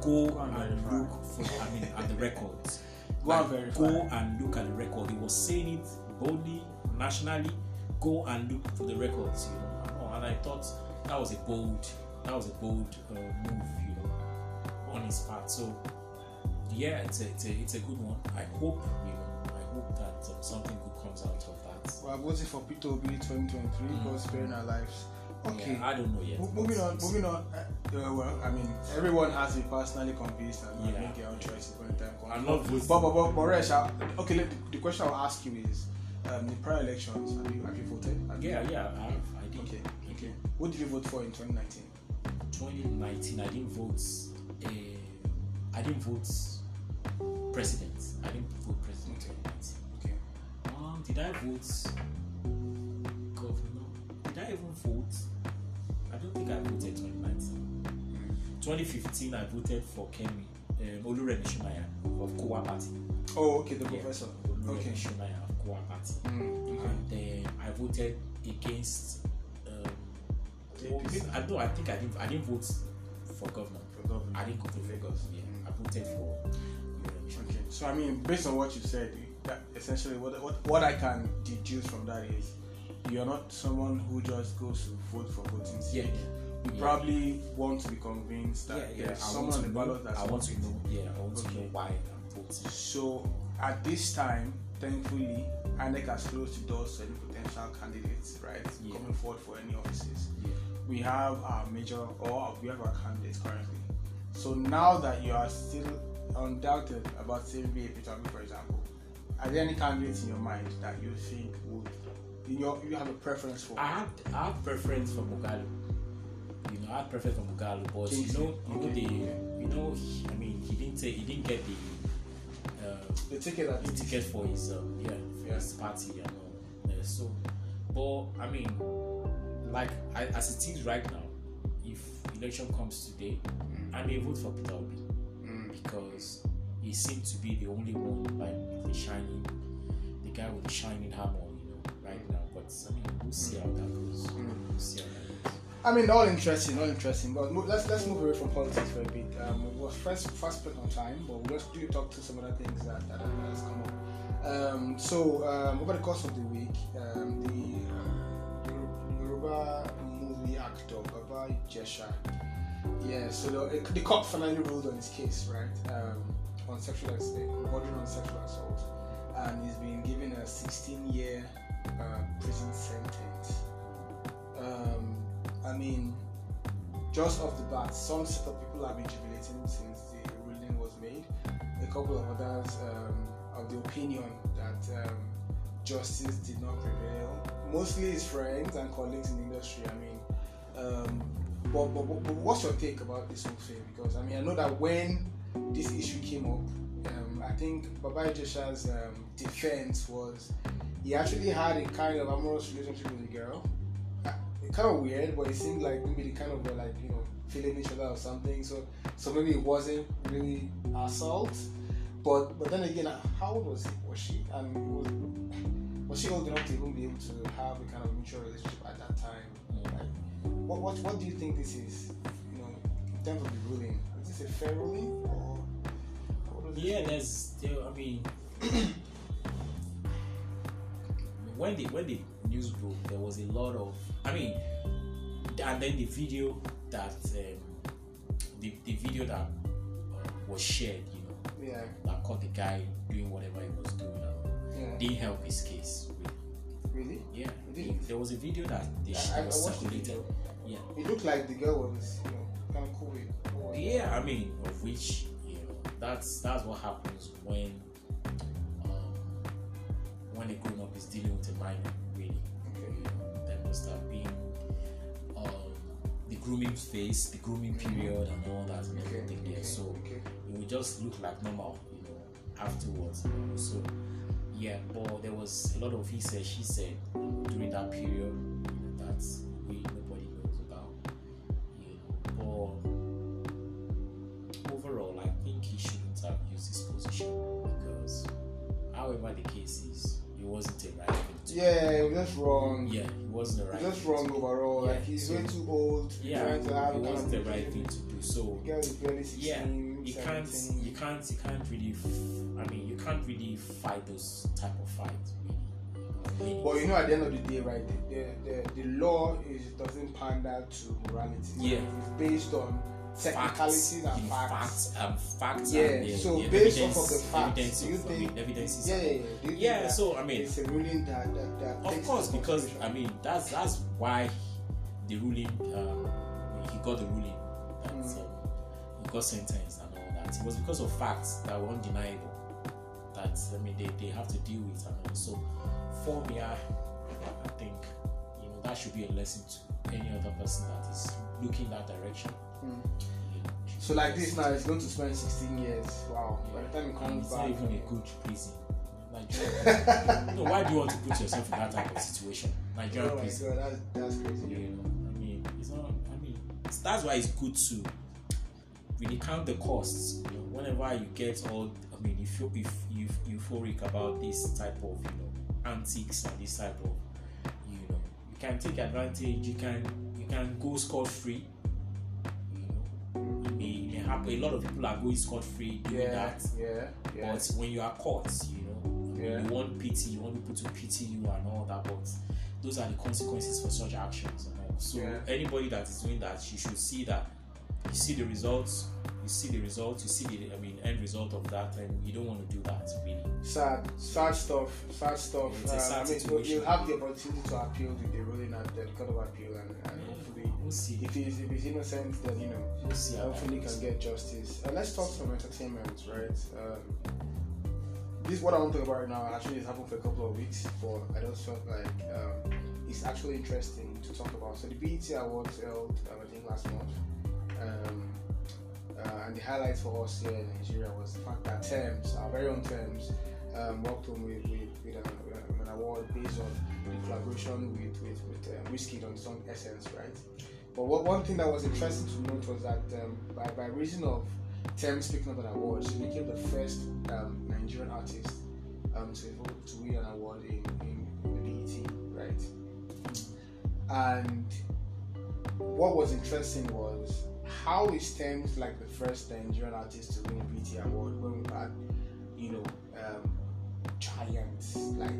go, and and look for I mean at the records. Go and Like, verify. Go and look at the record. He was saying it boldly, nationally. Go and look for the records, you know. And. And I thought that was a bold, that was a bold uh, move, you know, on his part. So yeah, it's a, it's a it's a good one. I hope you know, I hope that um, something good comes out of Well, I'm voting for Peter Obi 2023 Mm. God sparing our lives. Okay. Yeah, I don't know yet. Moving on, moving on. Uh, well, I mean, everyone has to be personally convinced and Yeah. make their own choices when the time. I'm not voting. But, but, but, but Resh, okay, let- the, the question I'll ask you is um, the prior elections, have you, have you voted? Have you- Yeah, yeah, I have. I did. Okay, okay. What did you vote for in 2019? 2019, I didn't vote. Uh, I didn't vote president. I didn't vote president. Did I vote governor? Did I even vote? I don't think I voted 2019. 2015, I voted for Kemi um, Oluremi Shumaya of Kowa Party. Oh, okay, the Yeah, professor. Oluremi Okay. Shumaya of Kowa Party. Mm, okay. And then I voted against. Um, APC. maybe- I know. I think I didn't. I didn't vote for governor. For governor. I didn't go to Lagos. Yeah, I voted for. Okay, so I mean, based on what you said, that essentially what, what what I can deduce from that is you're not someone who just goes to vote for voting sake. Yeah. You probably want to be convinced that yeah, yeah. there's I someone to the ballot that's I want to know. Yeah, I want to know why I'm voting. So at this time, thankfully, INEC has closed the doors to any potential candidates, right, Yeah. coming forward for any offices. Yeah. We have our major, or we have our candidates currently. So now that you are still undoubted about BA Peter for example, are there any candidates in your mind that you think would, in your, you have a preference for? I have I had preference for Moghalu. You know, I have preference for Moghalu, but you know, you know Okay. the, you know, he, I mean, he didn't take, he didn't get the, uh, the ticket the ticket for his, um, yeah, for Yeah. his party and all. Yeah, so, but I mean, like I, as it is right now, if election comes today, I may vote for Peter Obi Mm. because he seemed to be the only one like the shining, the guy with the shining hammer, you know, right now. But I mean, we'll see how that goes. We'll see how that goes. I mean, all interesting, all interesting. But let's let's move away from politics for a bit. Um, was first fast spent on time, but we'll just do talk to some other things that that, that has come up. Um, so um, over the course of the week, um, the uh, Yoruba movie actor Baba Ijesha, yeah. So the, the court finally ruled on his case, right, um, on sexual bordering on sexual assault, and he's been given a 16-year uh, prison sentence. Um, I mean, just off the bat, some set of people have been jubilating since the ruling was made. A couple of others um, of the opinion that um, justice did not prevail. Mostly his friends and colleagues in the industry. I mean, um, but, but, but what's your take about this whole thing? Because I mean, I know that when this issue came up, um, I think Baba Ijesha's um, defense was he actually had a kind of amorous relationship with a girl kind of weird, but it seemed like maybe they kind of were like you know feeling each other or something. So so maybe it wasn't really assault, but but then again, how old was he? Was she? And was, was she old enough to even be able to have a kind of mutual relationship at that time? Like, what what what do you think this is? You know, in terms of the ruling, is this a fair or? does it Yeah, there's still. I mean, when the when the news broke, there was a lot of. I mean, and then the video that um, the the video that uh, was shared, you know, yeah that caught the guy doing whatever he was doing, yeah didn't help his case. Really. really. Yeah, there was a video that they I, I that was the circulated. video. Yeah. It looked like the girl was you know kind of cool Yeah, I mean, of which you know, that's that's what happens when um, when a grown up is dealing with a minor. Really, Okay. you know, there must have been um, the grooming phase, the grooming period, and all that and Okay, everything okay, there. So okay. it would just look like normal, you know, afterwards. You know? So yeah, but there was a lot of he said, she said during that period however the case is, you wasn't the right thing. To Yeah, it was just wrong. Yeah, it wasn't the right. It's just thing to wrong overall. Yeah, like he's so- way too old. Yeah, trying to have it wasn't the right thing to do. So The girl is barely 16, yeah, you can't, you can't, you can't really. I mean, you can't really fight those type of fights. Really. But you know, at the end of the day, right, the, the, the, the law is doesn't pander to morality. Yeah. It's based on technicalities facts, and facts. facts, um, facts. Yeah, and so the based evidence, off of the facts, do you of, I think- mean, evidence is Yeah, yeah, yeah. Think Yeah, so I mean, it's a ruling that that, that of course, because. I mean that's that's why the ruling um, he got the ruling that Mm. um, he got sentenced and all that. It was because of facts that were undeniable that I mean they, they have to deal with and all. So for me, I, I think you know that should be a lesson to any other person that is looking that direction. Mm. So like this now, it's going to spend 16 years. Wow. By the time it and comes it's back, not even a good prison. Nigeria, no, why do you want to put yourself in that type of situation? Nigeria oh prison. god, that's that's crazy. You know, I mean, it's not. I mean, it's, that's why it's good to really count the costs. You know, whenever you get all, I mean, if you if you euphoric about this type of you know antics and this type of you know, you can take advantage. You can you can go scot free. Happen. A lot of people are going scot free doing Yeah, that. yeah, yeah. But when you are caught, you know, Yeah. you want pity, you want people to pity you and all that, but those are the consequences for such actions. And all. So Yeah. anybody that is doing that, you should see that you see the results, you see the results, you see the I mean end result of that, and you don't want to do that really. Sad, sad stuff, sad stuff. Um, sad I mean, you- situation. you have the opportunity to appeal to the ruling at the court of appeal, and, and hopefully, We'll see. if he's if he's innocent, then you know, We'll see. hopefully can get justice. Uh, let's talk some entertainment, right? Um, this what I want to talk about right now. Actually, it's happened for a couple of weeks, but I just felt like um, it's actually interesting to talk about. So the BET Awards held, um, I think, last month. Um, uh, and the highlight for us here in Nigeria was the fact that Tems, our very own Tems, um, walked home with, with, with, an, with an award based on the collaboration with with, with uh, Wizkid on the song Essence, right? But what, one thing that was interesting to note was that um, by, by reason of Tems speaking of an award, she became the first um, Nigerian artist um, to, to win an award in, in, in the BET, right? And what was interesting was how is Tems like the first Nigerian artist to win a BT award when we've had, you know, um, giants like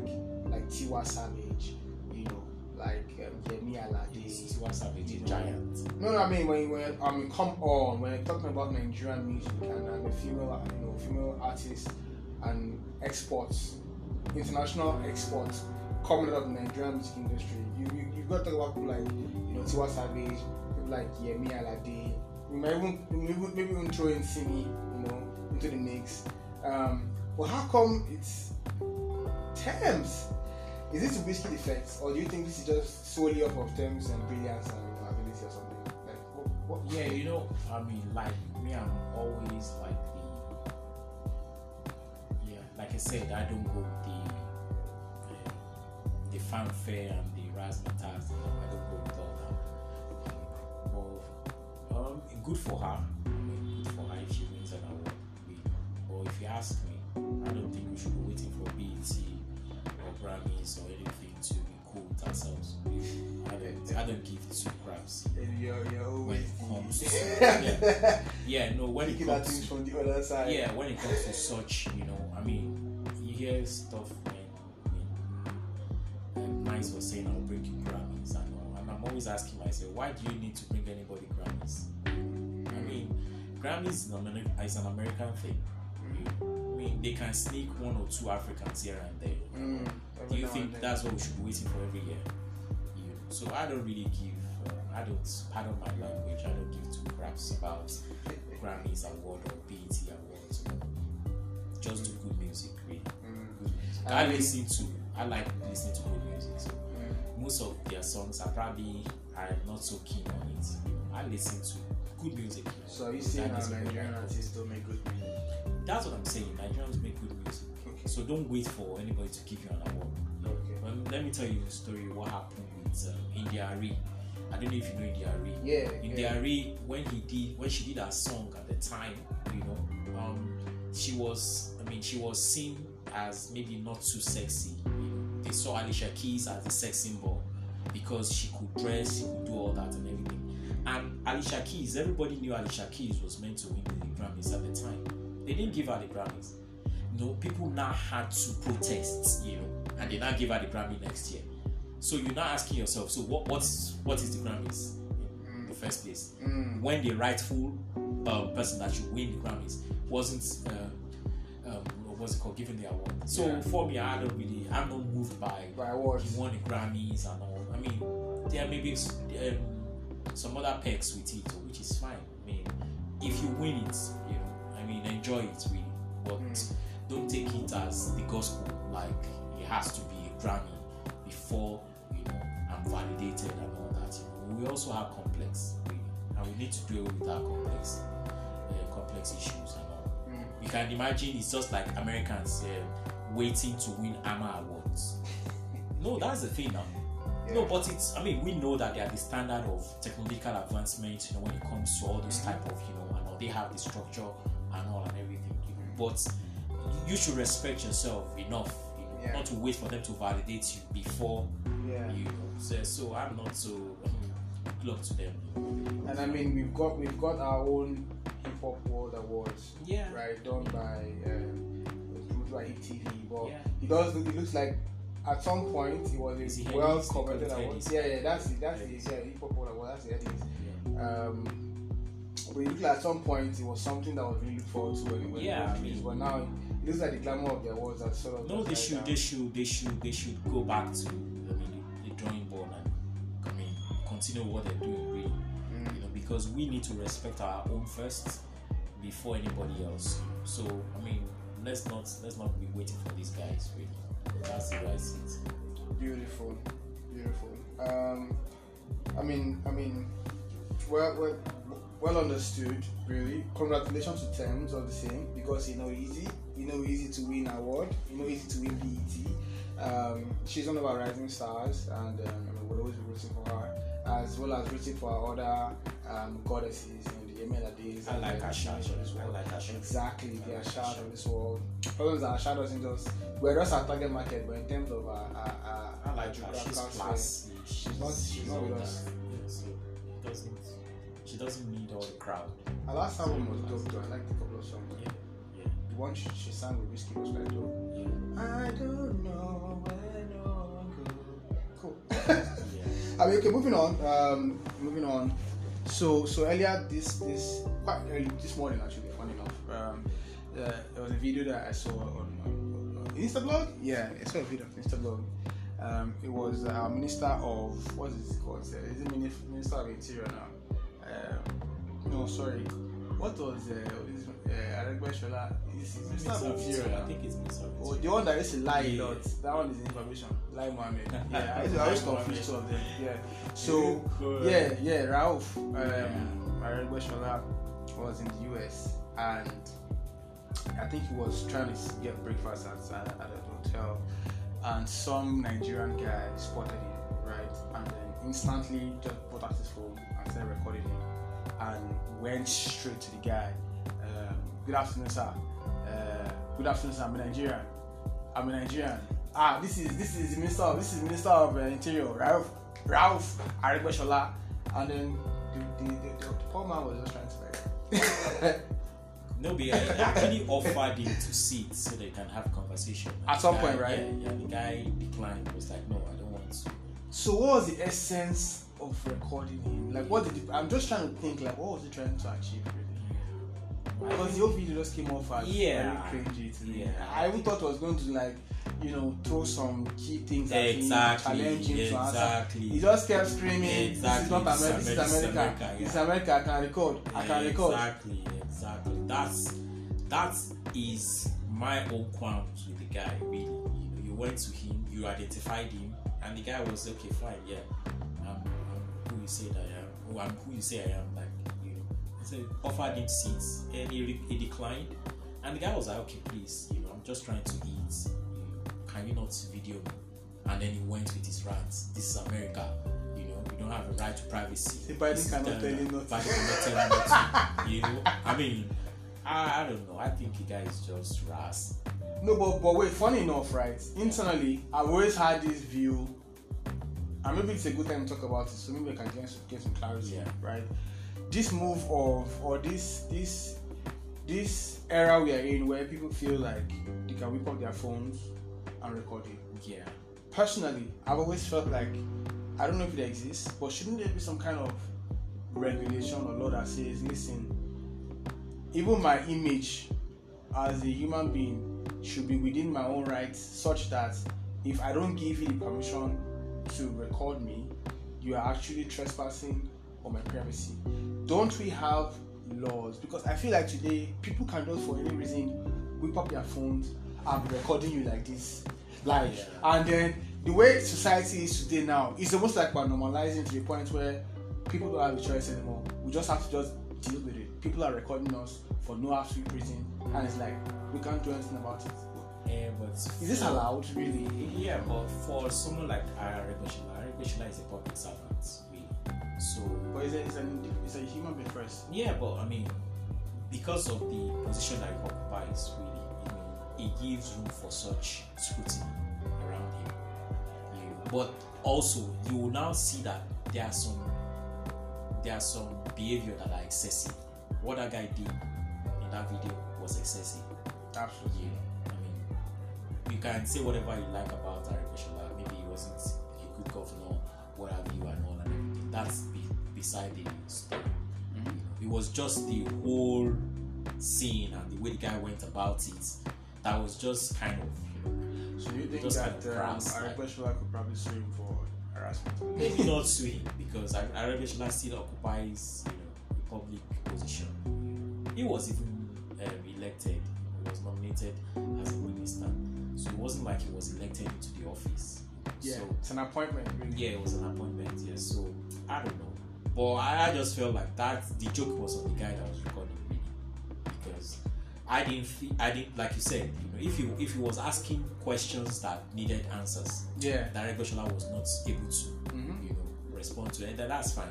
like Tiwa Savage, you know, like um, Yemi Alade. Tiwa Savage, a giant. No, no, I mean when, when I mean come on when you're talking about Nigerian music and, and the female, you know, female artists and exports, international exports coming out of the Nigerian music industry, you you you've got to talk about people like you know Tiwa Savage, people like Yemi Alade. We might even maybe, maybe even throw in Simi, you know, into the mix. Um, but how come it's Tems? Is this a Wizkid effect, or do you think this is just solely off of Tems and brilliance and ability or something? Like, what, what, Yeah, you know, I mean, like me, I'm always like the. Yeah, like I said, I don't go the uh, the fanfare and the razzmatazz. You know, I don't go with all that. But um, good for her. I mean, good for her if she wins an award. But if you ask me, I don't think we should be waiting for BET or Grammys or anything to be cool with ourselves. I don't, I don't give two craps And you're, you're when it comes to yeah, yeah no when it comes things from the other side. yeah when it comes to such you know I mean you hear stuff when mean, um, Nice was saying I'll bring you Grammys and all and I'm always asking myself why do you need to bring anybody Grammys I mean Grammys is an, Ameri- is an American thing I mean they can sneak one or two Africans here and there Mm, do you think that's what we should be waiting for every year? You know, so I don't really give, uh, I don't, pardon my language, I don't give two craps about Grammys award or BET awards. Just do good music, really. Mm, Good music. I I mean- listen to, I like listening to good music. So mm. most of their songs are probably I'm not so keen on it. You know. I listen to good music. So are you saying That is what I Nigerian artists don't make good music? That's what I'm saying. Nigerians make good music. Okay. So don't wait for anybody to give you an award. Okay. Well, let me tell you a story. What happened with um, India Arie? I don't know if you know India Arie. Yeah. India yeah. Arie, when he did, when she did her song at the time, you know, um, she was, I mean, she was seen as maybe not too sexy, you know, they saw Alicia Keys as a sex symbol because she could dress, she could do all that and everything. And Alicia Keys, everybody knew Alicia Keys was meant to win the Grammys at the time. They didn't give her the Grammys. No, people now had to protest, you know, and they now give her the Grammy next year. So you're now asking yourself, so what what's what is the Grammys in the first place? Mm. When the rightful um, person that should win the Grammys wasn't uh, um, what's it called given the award. So Yeah. for me, I don't really, I'm not moved by By awards. he won the Grammys and all. I mean, there may be um, some other perks with it, which is fine. I mean, if you win it, you know, I mean, enjoy it really, but Mm. don't take it as the gospel. Like it has to be a Grammy before you know I'm validated and all that. You know, we also have complex, really, and we need to deal with our complex, uh, complex issues and all. Mm. You can imagine it's just like Americans uh, waiting to win AMA awards. no, that's the thing now. No, but it's. I mean, we know that they are the standard of technological advancement. You know, when it comes to all those type of, you know, and they have the structure and all and everything. You know. But you should respect yourself enough, you know, Yeah. not to wait for them to validate you before Yeah. you know. So, so I'm not so good luck to them. And I mean, we've got we've got our own hip hop world awards, Yeah. right? Done by um, it by Hip TV, but Yeah. it does look, it looks like at some point it was a it well Headies? commented They call it award. Yeah, yeah, that's it. That's the yeah hip hop world award. That's the Headies. Yeah. Um, but it looked like at some point it was something that was really looked forward to when it when Yeah, I mean- but now it looks like the glamour of the awards are sort of No, they should, they should, they should, they should go back to I mean the, the drawing board and I mean continue what they're doing really. mm, you know, because we need to respect our own first before anybody else. So I mean, let's not let's not be waiting for these guys. Really, that's the see it. Beautiful, beautiful. Um, I mean, I mean, well, well, well understood. Really, congratulations to Tems all the same because you know easy, you know easy to win award, you know easy to win BET. Um, she's one of our rising stars, and um, I mean, we'll always be rooting for her, as well as rooting for our other um, goddesses, you know, the Emela days. I like and the Asa. Asa as I well. like Asa. Exactly, I they are like shared of this world. Problems are Asa doesn't just we're just our target market, but in terms of our, our, our, I like her. geographical She's sphere, classy. She's not- she's not with us. Yeah, so it doesn't. She doesn't need all the crowd. Our last album was dope too. I liked a couple of songs. Yeah, yeah, The one she, she sang with Wizkid was quite dope. yeah. I don't know where no. Cool. yeah. I mean, okay, moving on. Um, moving on. So, so earlier this this quite early this morning actually, funny enough, um, uh, there was a video that I saw on, on, on Instablog. Yeah, I saw a video on Instablog. Um, it was our minister of what is it called? Uh, Is it minister of interior now? Um, no, sorry. What was uh, is, uh, Aregbesola? Is is minister of interior I think it's Miss Oh, the one that used to lie Yeah. a lot. That one is information. Lai Mohammed. Yeah, I I always confuse two of them. Yeah. So yeah, yeah, Rauf um Aregbesola was in the US and I think he was trying to get breakfast at, at, at a hotel and some Nigerian guy spotted him, right? And then instantly just put out his phone started recording him and went straight to the guy. Um, good afternoon, sir. Uh, good afternoon, sir. I'm a Nigerian. I'm a Nigerian. Ah, this is this is the minister. Of, this is minister of uh, interior, Rauf Rauf Aregbesola. And then the, the, the, the, poor man was just trying to like. No, I actually offered him to sit so they can have conversation. At some guy- point, right? Yeah, yeah. The guy declined. Was like, no, I don't want to. so what was the essence of recording him? Like, what did he, I'm just trying to think like, what was he trying to achieve? Really? Because the whole video just came off as Yeah. very cringy to me. Yeah. I even thought it was going to like, you know, throw some key things at Exactly, him, challenge him to answer. exactly. He just kept screaming, "This is Exactly, not this is America. This is America, this is America. America, This is yeah. America. I can record. I can record." Exactly, exactly. That's that is my own qualms with the guy. Really, you know, you went to him, you identified him, and the guy was okay, fine, yeah. I'm, I'm who you say I am. Who I'm who you say I am. Like you know, I said offered him seats, and he, he declined. And the guy was like, okay, please, you know, I'm just trying to eat. Can you not video me? And then he went with his rants. This is America. You know, we don't have a right to privacy. Biden This cannot tell you nothing. Biden cannot tell you nothing. You know, I mean, I, I don't know. I think the guy is just ras. No, but but wait. Funny enough, right? Internally, I've always had this view, and maybe it's a good time to talk about it. So maybe I can get some, get some clarity, Yeah. right? This move of or this this this era we are in, where people feel like they can whip up their phones and record it. Yeah. Personally, I've always felt like I don't know if it exists, but shouldn't there be some kind of regulation or law that says, listen, even my image as a human being should be within my own rights, such that if I don't give you the permission to record me, you are actually trespassing on my privacy. Don't we have laws? Because I feel like today people can just for any reason whip up their phones and be recording you like this, live, Yeah. and then the way society is today now, is almost like we're normalizing to the point where people don't have a choice anymore. We just have to just deal with it. People are recording us for no absolute reason, and it's like we can't do anything about it. Yeah, but Is this for- allowed, really? Yeah, but for someone like Aregbesola, Aregbesola is a public servant, really. So But it's a, it's, an, it's a human being first. yeah, but I mean, because of the position that he occupies, really, you know, it gives room for such scrutiny around him. You know, but also you will now see that there are some there are some behavior that are excessive. What that guy did in that video was excessive. Absolutely. Mean, you can say whatever you like about Aregbesola. Maybe he wasn't a good governor, what have you, and all and everything. That's be, beside the story. Know, it was just the whole scene and the way the guy went about it that was just kind of, So you think that um, could probably sue him for harassment? maybe not sue him because Are- Aregbesola still occupies, you know, a public position. He was even um, elected, he was nominated as a minister, so it wasn't like he was elected into the office. Yeah, So it's an appointment, really. yeah, it was an appointment. Yeah, so I don't know, but I, I just felt like that the joke was on the guy that was recording really, because I didn't feel I didn't like you said, you know, if he if he was asking questions that needed answers, Yeah. that Aregbesola was not able to Mhm. you know, respond to it, then that's fine.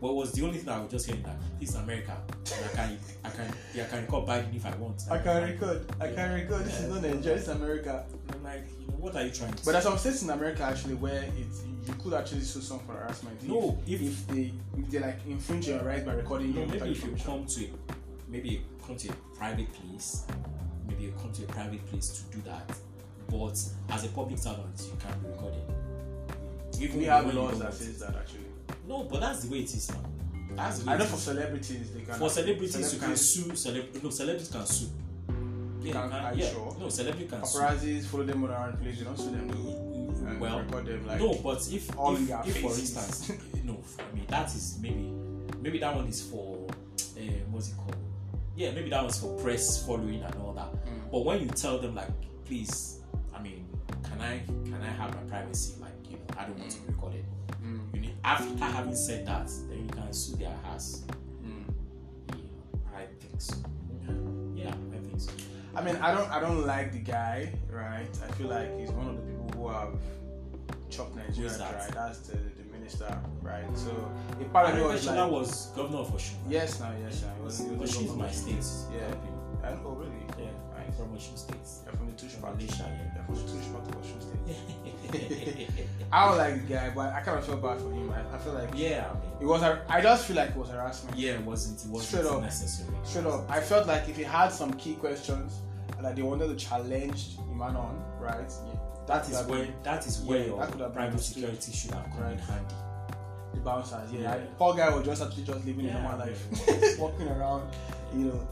But was the only thing I was just hearing that this is America. And I can I can yeah, I can record Biden if I want. I can record. I can Yeah. record. This is not Nigeria. This is America. And I'm like, you know, what are you trying to But there's some states in America actually where it you could actually sue someone for harassment. No, if, if- if they if they like infringe your rights by recording No, maybe if you come to a maybe you come to a private place, maybe you come to a private place to do that. But as a public servant, you can't be recorded. Even we have laws that says that actually. No, but that's the way it is now. That's the way I know for celebrities they can. For celebrities, you can sue. Celeb- no, celebrities can sue. Yeah, Can- can, yeah. sure? No, celebrities can sue. Paparazzis follow them around place. They don't sue them. And well, record them like. no, but if all if, if for instance, no, I mean that is maybe maybe that one is for uh, what's it called? Yeah, maybe that one's for press following and all that. Mm. But when you tell them like, please, I mean, can I can I have my privacy? Like, you know, I don't want to be recorded. After having said that, then you can sue their house. mm. Yeah, I think so. Yeah, I think so. I mean, I don't, I don't like the guy, right? I feel like he's one of the people who have chopped Nigeria that? dry. That's the, the minister, right? So a part of me was like, was governor of Osun. yes, now, yes, now. Was, he was Osun is my state. Yeah. I know, really. Yeah, Nice. from Osun State. They're from the Tush From. Malaysia, yeah. I don't like the guy, but I kind of feel bad for him. I, I feel like yeah, I mean, it was. I just feel like it was harassment. yeah, it wasn't it wasn't Straight up. necessary. Straight up, I felt like if he had some key questions that they wanted to challenge the man on, right? Yeah, That could is where been that is where Yeah, your that could have been private security should have come in handy. the bouncers. Yeah, Yeah. I- poor guy was just actually just living a Yeah, normal yeah. life, walking around, you know.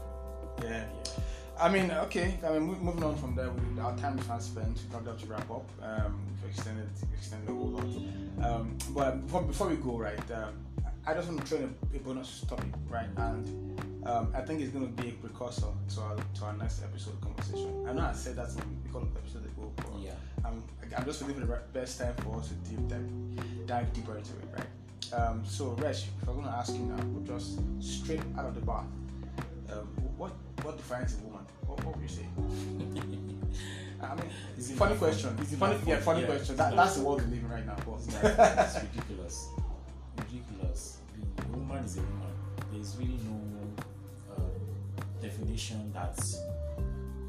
Yeah. I mean, okay. I mean, moving on from there, we, our time is not spent. We have to wrap up. Um, we've extended extended a whole lot. Um, but before, before we go, right, um, I just want to throw in a, a bonus topic, right? And um, I think it's going to be a precursor to our to our next episode conversation. I know I said that in a couple of episodes ago, but Yeah. I'm, I'm just waiting for the best time for us to deep dive, dive deeper into it, right? Um, so, Resh, if I'm going to ask you now, just straight out of the bar, um, what what defines a woman? What, what would you say? I mean, Is it funny question. Is it Funny, yeah, funny Yeah, question. That, that's the world we live in right now. It's, But it's ridiculous. Ridiculous. The woman is a woman. There's really no um, definition that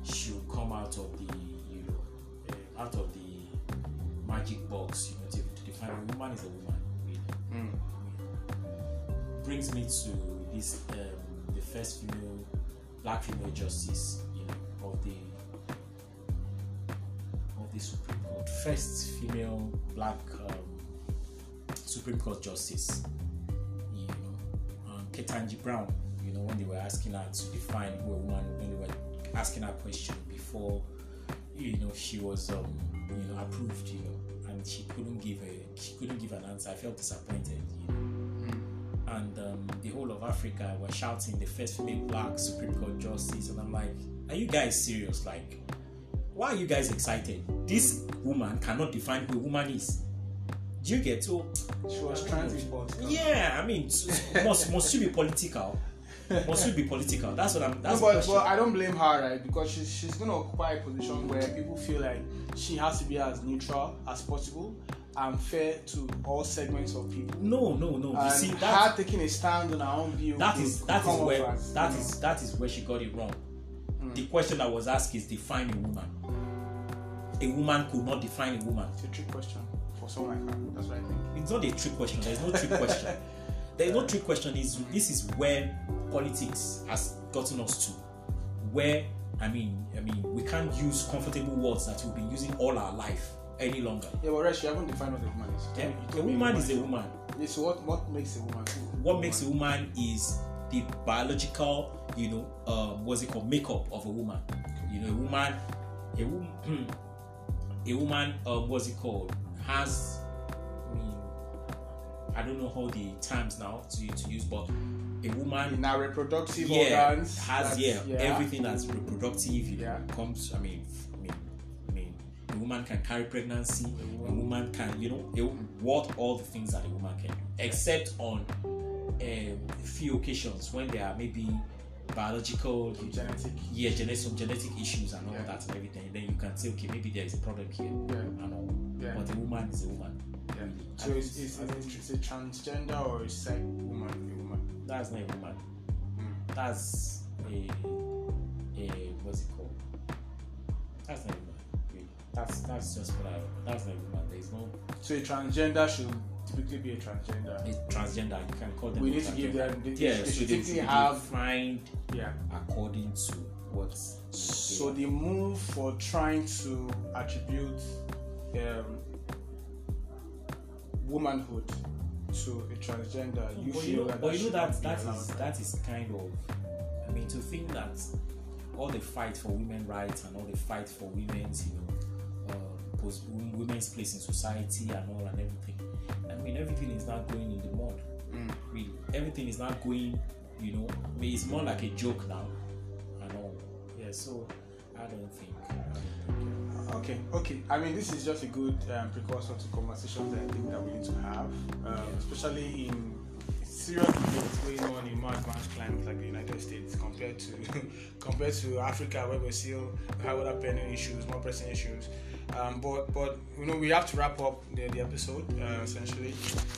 she'll come out of the you know uh, out of the magic box you know to, to define a woman is a woman really. Mm. brings me to this um, the first female black female justice you know of the of the Supreme Court. First female black um, Supreme Court justice you know. Um, Ketanji Brown you know when they were asking her to define who a woman when they were asking her question before you know she was um, you know approved you know. And she couldn't give a she couldn't give an answer. I felt disappointed you know and um, the whole of Africa were shouting the first female black Supreme Court justice, and I'm like, are you guys serious? Like, why are you guys excited? This woman cannot define who a woman is. Do you get so? She was trying to be political. Yeah, I mean, must must you be political? Must you be political? That's what I'm. No, That's the but, but I don't blame her, right? Because she's, she's going to occupy a position where people feel like she has to be as neutral as possible and fair to all segments of people. no, no, no. You And see, her that taking a stand on her own view. that could- is that is where as, that you know, is that is where she got it wrong. The question that was asked is define a woman. A woman could not define a woman. It's a trick question for someone like her. That's what I think. It's not a trick question. There's no trick question. There's no trick question. Is this is where politics has gotten us to, where I mean, I mean, we can't use comfortable words that we've been using all our life any longer. Yeah, but Resh, you haven't defined what a woman is. Yeah? A woman is a woman. Yeah, so what, what makes a woman? What makes a woman is the biological, you know, um, what's it called, makeup of a woman. You know, a woman, a woman, a woman, um, what's it called, has, I mean, I don't know how the terms now to, to use, but a woman in our reproductive yeah, organs has that's- yeah, everything that's reproductive you know, Yeah. comes. I mean, I mean, a woman can carry pregnancy. A woman can, you know, a, what all the things that a woman can do, except on um, a few occasions when there are maybe biological, genetic. yeah, genetic some genetic issues and all Yeah. that and everything. Then you can say, okay, maybe there is a problem here Yeah. and all. Yeah. But a woman is a woman. Yeah. So is is is a transgender or is a woman a woman? That's not a woman. Mm. That's a a what's it called? That's not. Really. That's that's just what I. That's a woman. There is no So a transgender should typically be a transgender. a transgender. You can call them. We need to give them. They, Yeah, they so should they typically have. defined Yeah. according to what. So the move for trying to attribute um, womanhood to a transgender, you but feel you know, that but you know that that is allowed. that is kind of. I mean, to think that all the fight for women rights and all the fight for women's, you know, pos- women's place in society and all and everything. I mean, everything is not going in the mud. Mm. Really, everything is not going. You know, I mean, it's more like a joke now, and all. Yeah, so I don't think. I don't think yeah. Okay, okay. I mean, this is just a good um, precursor to conversations that I think that we need to have, um, especially in serious debates going on in more advanced climates like the United States compared to compared to Africa, where we still have other pending issues, more pressing issues. Um, but but you know we have to wrap up the, the episode uh, essentially.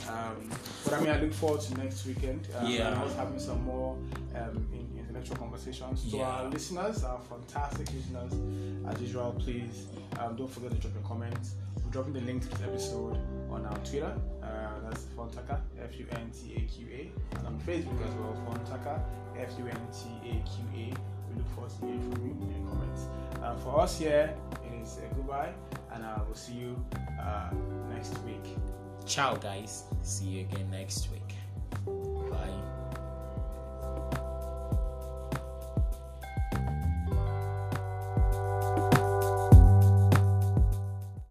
Um, but I mean, I look forward to next weekend. Um, Yeah. and us having some more um, in, intellectual conversations. To Yeah. our listeners, our fantastic listeners, as usual, please um, don't forget to drop your comments. We're dropping the link to this episode on our Twitter. Uh, that's Funtaqa, F U N T A Q A, and on Facebook as well, Funtaqa, F U N T A Q A. We look forward to hearing from you in your comments. Uh, for us here, it uh, goodbye, and I will see you uh, next week. Ciao, guys. See you again next week.